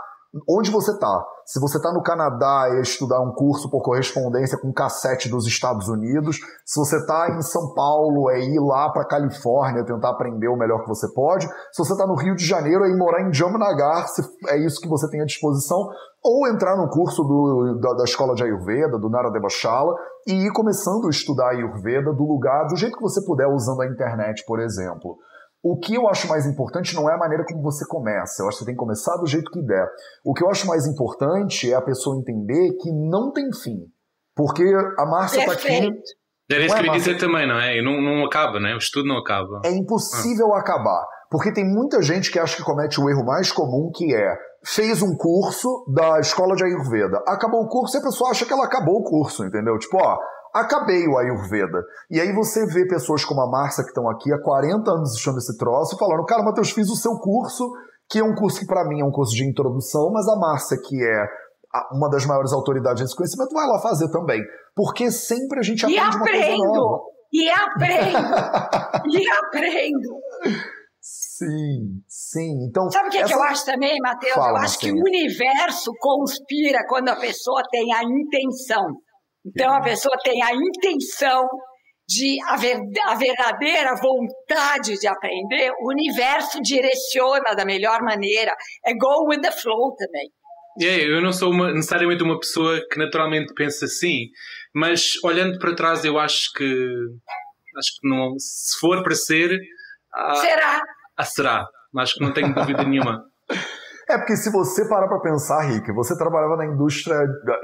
onde você está. Se você está no Canadá e estudar um curso por correspondência com cassete dos Estados Unidos, se você está em São Paulo, é ir lá para Califórnia tentar aprender o melhor que você pode. Se você está no Rio de Janeiro, é ir morar em Jamnagar, se é isso que você tem à disposição. Ou entrar no curso do, da, da, escola de Ayurveda, do Nara Devachala, e ir começando a estudar Ayurveda do lugar, do jeito que você puder, usando a internet, por exemplo. O que eu acho mais importante não é a maneira como você começa. Eu acho que você tem que começar do jeito que der. O que eu acho mais importante é a pessoa entender que não tem fim. Porque a Márcia está aqui. Era isso que eu ia dizer também, não é? Não, não acaba, né? O estudo não acaba. É impossível ah. acabar. Porque tem muita gente que acha que comete o erro mais comum, que é fez um curso da escola de Ayurveda. Acabou o curso e a pessoa acha que ela acabou o curso, entendeu? Tipo, ó, acabei o Ayurveda. E aí você vê pessoas como a Márcia que estão aqui há 40 anos assistindo esse troço e falando, cara, Matheus, fiz o seu curso, que é um curso que para mim é um curso de introdução, mas a Márcia, que é uma das maiores autoridades nesse conhecimento, vai lá fazer também. Porque sempre a gente aprende e uma aprendo, coisa nova. E aprendo! e aprendo! Sim, sim. Então, Sabe o que, essa... que eu acho também, Matheus? eu acho que o universo conspira quando a pessoa tem a intenção. Então a pessoa tem a intenção de a, ver, a verdadeira vontade de aprender, o universo direciona da melhor maneira. É go with the flow também. Yeah, eu não sou uma, necessariamente uma pessoa que naturalmente pensa assim, mas olhando para trás eu acho que acho que não, se for para ser ah, será. Ah, será. Acho que não tenho dúvida nenhuma. É porque se você parar para pensar, Rick, você trabalhava na indústria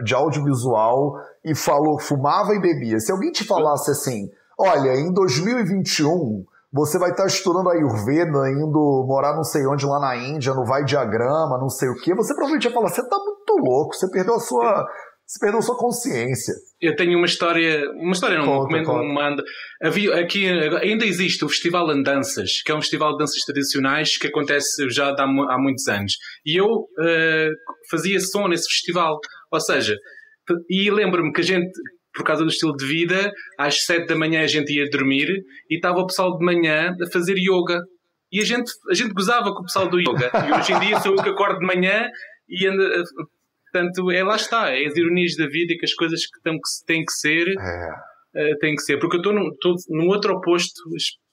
de audiovisual e falou, fumava e bebia. Se alguém te falasse assim, olha, em 2021 você vai estar estudando a Ayurveda, indo morar não sei onde lá na Índia, no Vai Diagrama, não sei o que, você provavelmente ia falar, você tá muito louco, você perdeu a sua você perdeu sua consciência. Eu tenho uma história, uma história não, conta, um documento manda. Havia aqui ainda existe o Festival de Danças, que é um festival de danças tradicionais que acontece já há, há muitos anos. E eu uh, fazia som nesse festival, ou seja, e lembro-me que a gente por causa do estilo de vida, às 7 da manhã a gente ia dormir e estava o pessoal de manhã a fazer yoga. E a gente, a gente gozava com o pessoal do yoga. E hoje em dia sou eu que acordo de manhã e ando. Portanto, é lá está, é as ironias da vida e que as coisas que têm que, têm que ser, é. uh, têm que ser. Porque eu estou num, estou num outro oposto,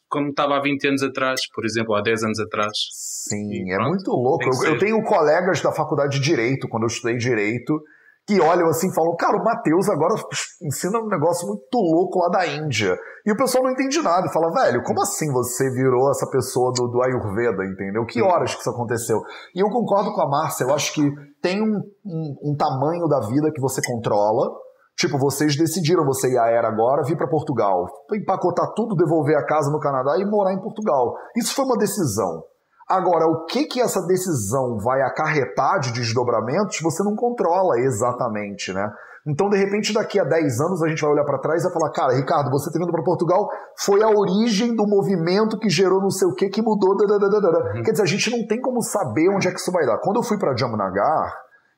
como estava há 20 anos atrás, por exemplo, há 10 anos atrás. Sim, e, é muito louco. Eu, eu, tenho colegas da faculdade de Direito, quando eu estudei Direito, que olham assim e falam, cara, o Matheus agora ensina um negócio muito louco lá da Índia. E o pessoal não entende nada e fala, velho, como assim você virou essa pessoa do, do Ayurveda, entendeu? Que horas que isso aconteceu? E eu concordo com a Márcia, eu acho que tem um, um, um tamanho da vida que você controla, Tipo, vocês decidiram você ir à era agora, vir para Portugal, empacotar tudo, devolver a casa no Canadá e morar em Portugal. Isso foi uma decisão. Agora, o que que essa decisão vai acarretar de desdobramentos, você não controla exatamente, né? Então, de repente, daqui a 10 anos, a gente vai olhar para trás e vai falar: cara, Ricardo, você ter vindo para Portugal foi a origem do movimento que gerou não sei o que, que mudou. Uhum. Quer dizer, a gente não tem como saber onde é que isso vai dar. Quando eu fui para Jamnagar,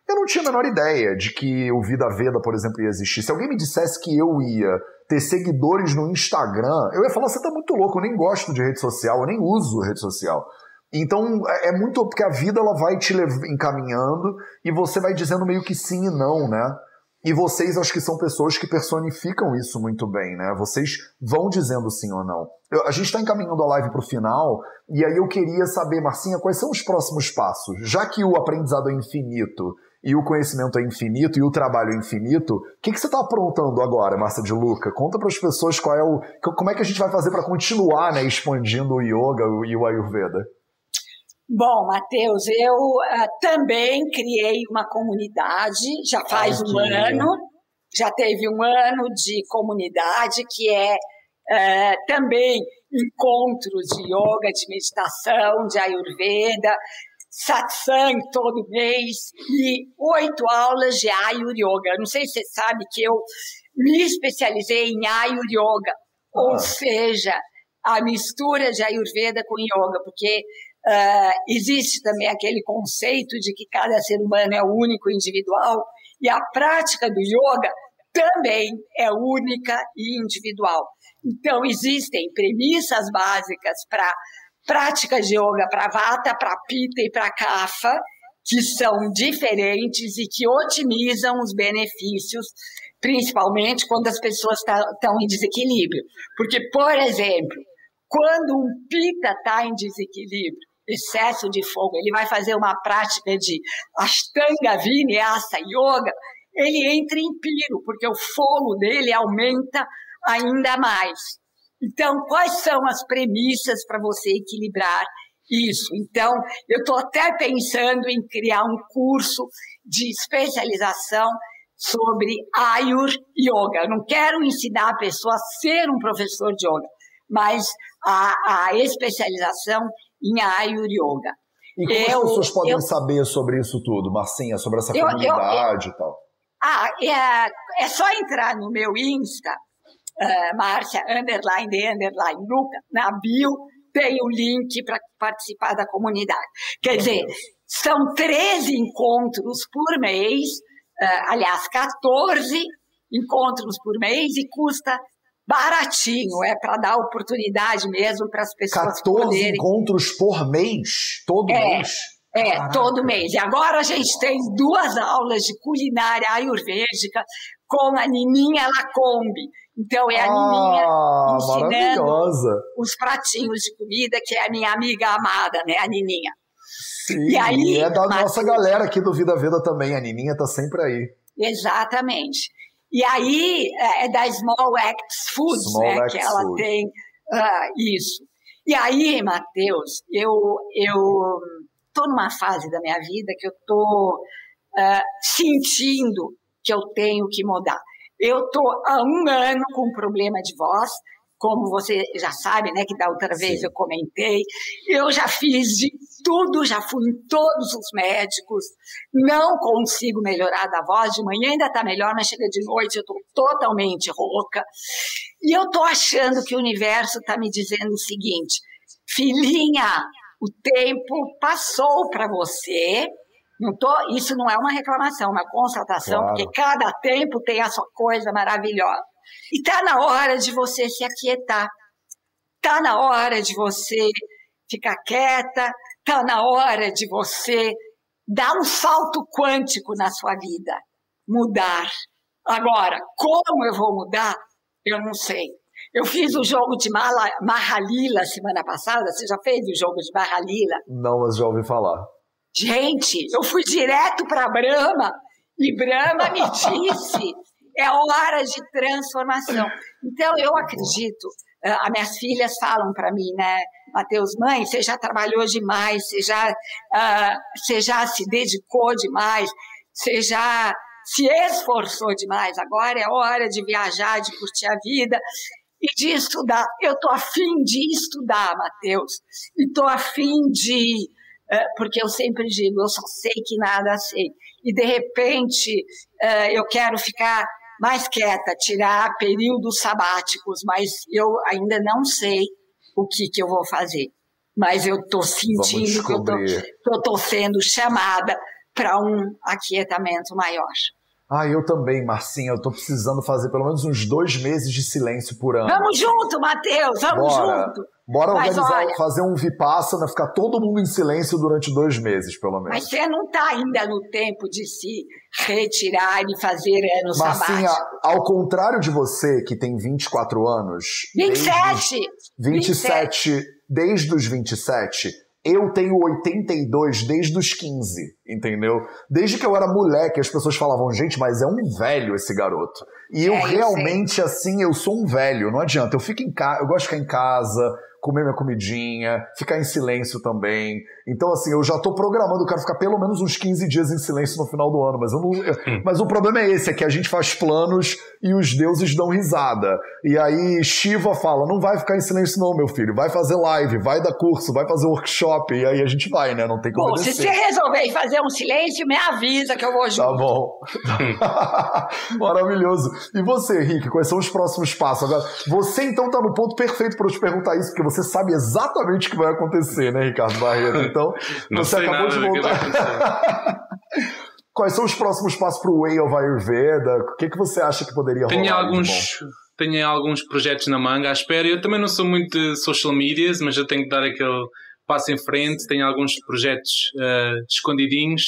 eu não tinha a menor ideia de que o Vida Veda, por exemplo, ia existir. Se alguém me dissesse que eu ia ter seguidores no Instagram, eu ia falar: você tá muito louco, eu nem gosto de rede social, eu nem uso rede social. Então é, é muito porque a vida ela vai te encaminhando e você vai dizendo meio que sim e não, né? E vocês acho que são pessoas que personificam isso muito bem, né? Vocês vão dizendo sim ou não. Eu, a gente está encaminhando a live para o final e aí eu queria saber, Marcinha, quais são os próximos passos? Já que o aprendizado é infinito e o conhecimento é infinito e o trabalho é infinito, o que, que você está aprontando agora, Márcia de Luca? Conta para as pessoas qual é o, como é que a gente vai fazer para continuar, né, expandindo o yoga e o ayurveda. Bom, Matheus, eu uh, também criei uma comunidade, já faz um ano, já teve um ano de comunidade, que é uh, também encontros de yoga, de meditação, de ayurveda, satsang todo mês e oito aulas de Ayur Yoga. Não sei se você sabe que eu me especializei em Ayur Yoga, ah. ou seja, a mistura de Ayurveda com Yoga, porque Uh, existe também aquele conceito de que cada ser humano é único, individual, e a prática do yoga também é única e individual. Então, existem premissas básicas para práticas de yoga para vata, para pita e para kapha, que são diferentes e que otimizam os benefícios, principalmente quando as pessoas estão em desequilíbrio. Porque, por exemplo, quando um pita está em desequilíbrio, excesso de fogo, ele vai fazer uma prática de Ashtanga Vinyasa Yoga, ele entra em piro, porque o fogo dele aumenta ainda mais. Então, quais são as premissas para você equilibrar isso? Então, eu estou até pensando em criar um curso de especialização sobre Ayur Yoga. Eu não quero ensinar a pessoa a ser um professor de yoga, mas a, a especialização em Ayur Yoga. E como eu, as pessoas podem eu, saber sobre isso tudo, Marcinha, sobre essa eu, comunidade e tal? Ah, é, é só entrar no meu Insta, uh, Márcia, underline, de, underline, Luca, na bio, tem o link para participar da comunidade. Quer dizer, são 13 encontros por mês, uh, aliás, 14 encontros por mês e custa baratinho, é para dar oportunidade mesmo para as pessoas 14 poderem... encontros por mês? Todo é, mês? É, Caraca. todo mês. E agora a gente tem duas aulas de culinária ayurvédica com a Nininha Lacombe. Então é a ah, Nininha ensinando os pratinhos de comida, que é a minha amiga amada, né, a Nininha. Sim, e aí, é da mas... nossa galera aqui do Vida Veda também, a Nininha tá sempre aí. Exatamente. E aí é, é da Small Acts Foods, Small né, Acts que ela Food. tem uh, isso. E aí, Matheus, eu eu tô numa fase da minha vida que eu tô uh, sentindo que eu tenho que mudar. Eu tô há um ano com um problema de voz, como você já sabe, né, que da outra vez Sim. eu comentei, eu já fiz de tudo, já fui em todos os médicos, não consigo melhorar da voz, de manhã ainda está melhor, mas chega de noite eu estou totalmente rouca. E eu estou achando que o universo está me dizendo o seguinte, filhinha, o tempo passou para você, Não tô, isso não é uma reclamação, é uma constatação, claro. porque cada tempo tem a sua coisa maravilhosa. E está na hora de você se aquietar. Está na hora de você ficar quieta. Está na hora de você dar um salto quântico na sua vida. Mudar. Agora, como eu vou mudar? Eu não sei. Eu fiz o jogo de Mahalila semana passada. Você já fez o jogo de Mahalila? Não, mas já ouvi falar. Gente, eu fui direto para Brahma e Brahma me disse: é hora de transformação. Então, eu acredito, uh, as minhas filhas falam para mim, né, Mateus, mãe, você já trabalhou demais, você já, uh, você já se dedicou demais, você já se esforçou demais, agora é hora de viajar, de curtir a vida e de estudar. Eu estou afim de estudar, Mateus, e estou afim de é, porque eu sempre digo, eu só sei que nada sei. E, de repente, é, eu quero ficar mais quieta, tirar períodos sabáticos, mas eu ainda não sei o que, que eu vou fazer. Mas eu estou sentindo que eu estou sendo chamada para um aquietamento maior. Ah, eu também, Marcinha. Eu tô precisando fazer pelo menos uns dois meses de silêncio por ano. Vamos junto, Matheus, vamos Bora. junto. Bora Mas organizar, olha, fazer um Vipassana, ficar todo mundo em silêncio durante dois meses, pelo menos. Mas você não está ainda no tempo de se retirar e fazer anos Marcinha, sabático. ao contrário de você, que tem 24 anos... 27! 27, 27. desde os 27 eu tenho 82 desde os 15, entendeu? Desde que eu era moleque, as pessoas falavam, gente, mas é um velho esse garoto. E eu é, realmente, assim, eu sou um velho, não adianta. Eu fico em casa, eu gosto de ficar em casa, comer minha comidinha, ficar em silêncio também. Então, assim, eu já tô programando, eu quero ficar pelo menos uns 15 dias em silêncio no final do ano, mas eu não. Eu, hum. mas o problema é esse, é que a gente faz planos e os deuses dão risada. E aí Shiva fala: não vai ficar em silêncio, não, meu filho. Vai fazer live, vai dar curso, vai fazer workshop. E aí a gente vai, né? Não tem como. Bom, se você resolver fazer um silêncio, me avisa que eu vou junto. Tá bom. Maravilhoso. E você, Rick, quais são os próximos passos? Agora, você então tá no ponto perfeito para eu te perguntar isso, porque você sabe exatamente o que vai acontecer, né, Ricardo Barreto? Então, Não você acabou de voltar. Quais são os próximos passos para o Way of Ayurveda? O que, que você acha que poderia tenho rolar? Alguns, tenho alguns projetos na manga à espera. Eu também não sou muito de social medias, mas eu tenho que dar aquele passo em frente. Tenho alguns projetos uh, escondidinhos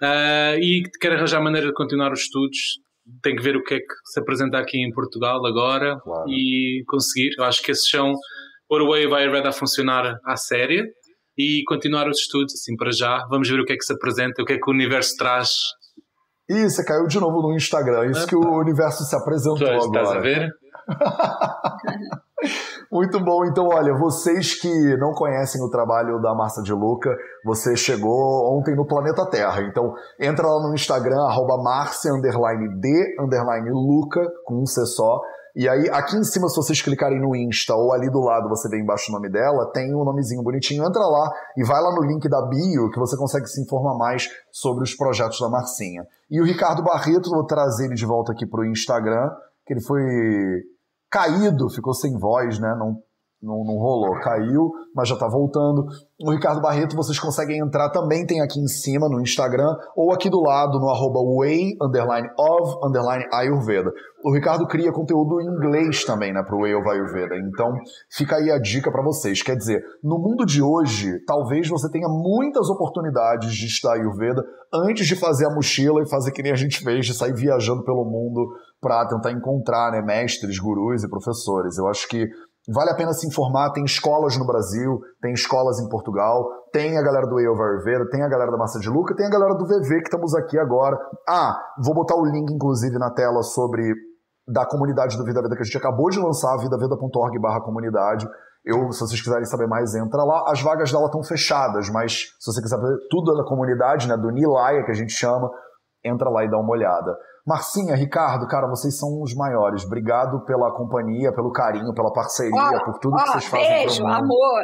uh, e quero arranjar maneira de continuar os estudos. Tenho que ver o que é que se apresenta aqui em Portugal agora claro. e conseguir. Eu acho que esses são pôr o Way of Ayurveda a funcionar à séria e continuar os estudos, assim, para já. Vamos ver o que é que se apresenta, o que é que o universo traz. Ih, você caiu de novo no Instagram, isso que o universo se apresentou pois, agora. Estás a ver? Muito bom. Então, olha, vocês que não conhecem o trabalho da Márcia de Luca, você chegou ontem no Planeta Terra. Então, entra lá no Instagram, arroba Marcia, underline D, underline Luca, com um C só. E aí, aqui em cima, se vocês clicarem no Insta ou ali do lado você vê embaixo o nome dela, tem um nomezinho bonitinho. Entra lá e vai lá no link da bio que você consegue se informar mais sobre os projetos da Marcinha. E o Ricardo Barreto, vou trazer ele de volta aqui pro Instagram, que ele foi caído, ficou sem voz, né? Não não, não rolou, caiu, mas já está voltando. O Ricardo Barreto, vocês conseguem entrar também, tem aqui em cima no Instagram, ou aqui do lado no arroba way, underline of, underline Ayurveda. O Ricardo cria conteúdo em inglês também, né, pro Way of Ayurveda. Então, fica aí a dica para vocês. Quer dizer, no mundo de hoje, talvez você tenha muitas oportunidades de estudar Ayurveda antes de fazer a mochila e fazer que nem a gente fez, de sair viajando pelo mundo para tentar encontrar, né, mestres, gurus e professores. Eu acho que Vale a pena se informar, tem escolas no Brasil, tem escolas em Portugal, tem a galera do Eio Ayurveda, tem a galera da Massa de Luca, tem a galera do VV que estamos aqui agora. Ah, vou botar o link, inclusive, na tela sobre da comunidade do Vida Veda que a gente acabou de lançar, vidaveda.org barra comunidade. Eu, se vocês quiserem saber mais, entra lá. As vagas dela estão fechadas, mas se você quiser saber tudo da comunidade, né, do Nilaya, que a gente chama, entra lá e dá uma olhada. Marcinha, Ricardo, cara, vocês são os maiores. Obrigado pela companhia, pelo carinho, pela parceria, por tudo que vocês fazem. Beijo, amor.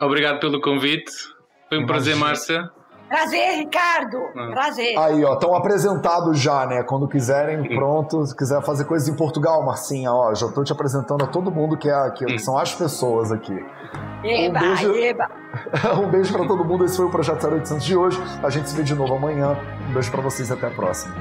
Obrigado pelo convite. Foi um Imagina. prazer, Márcia. Prazer, Ricardo. Ah. Prazer. Aí, ó, estão apresentados já, né? Quando quiserem, pronto. Se quiser fazer coisas em Portugal, Marcinha, ó, já estou te apresentando a todo mundo que, é, que são as pessoas aqui. Eba, um beijo, eba. um beijo para todo mundo. Esse foi o Projeto 0800 de hoje. A gente se vê de novo amanhã. Um beijo para vocês e até a próxima.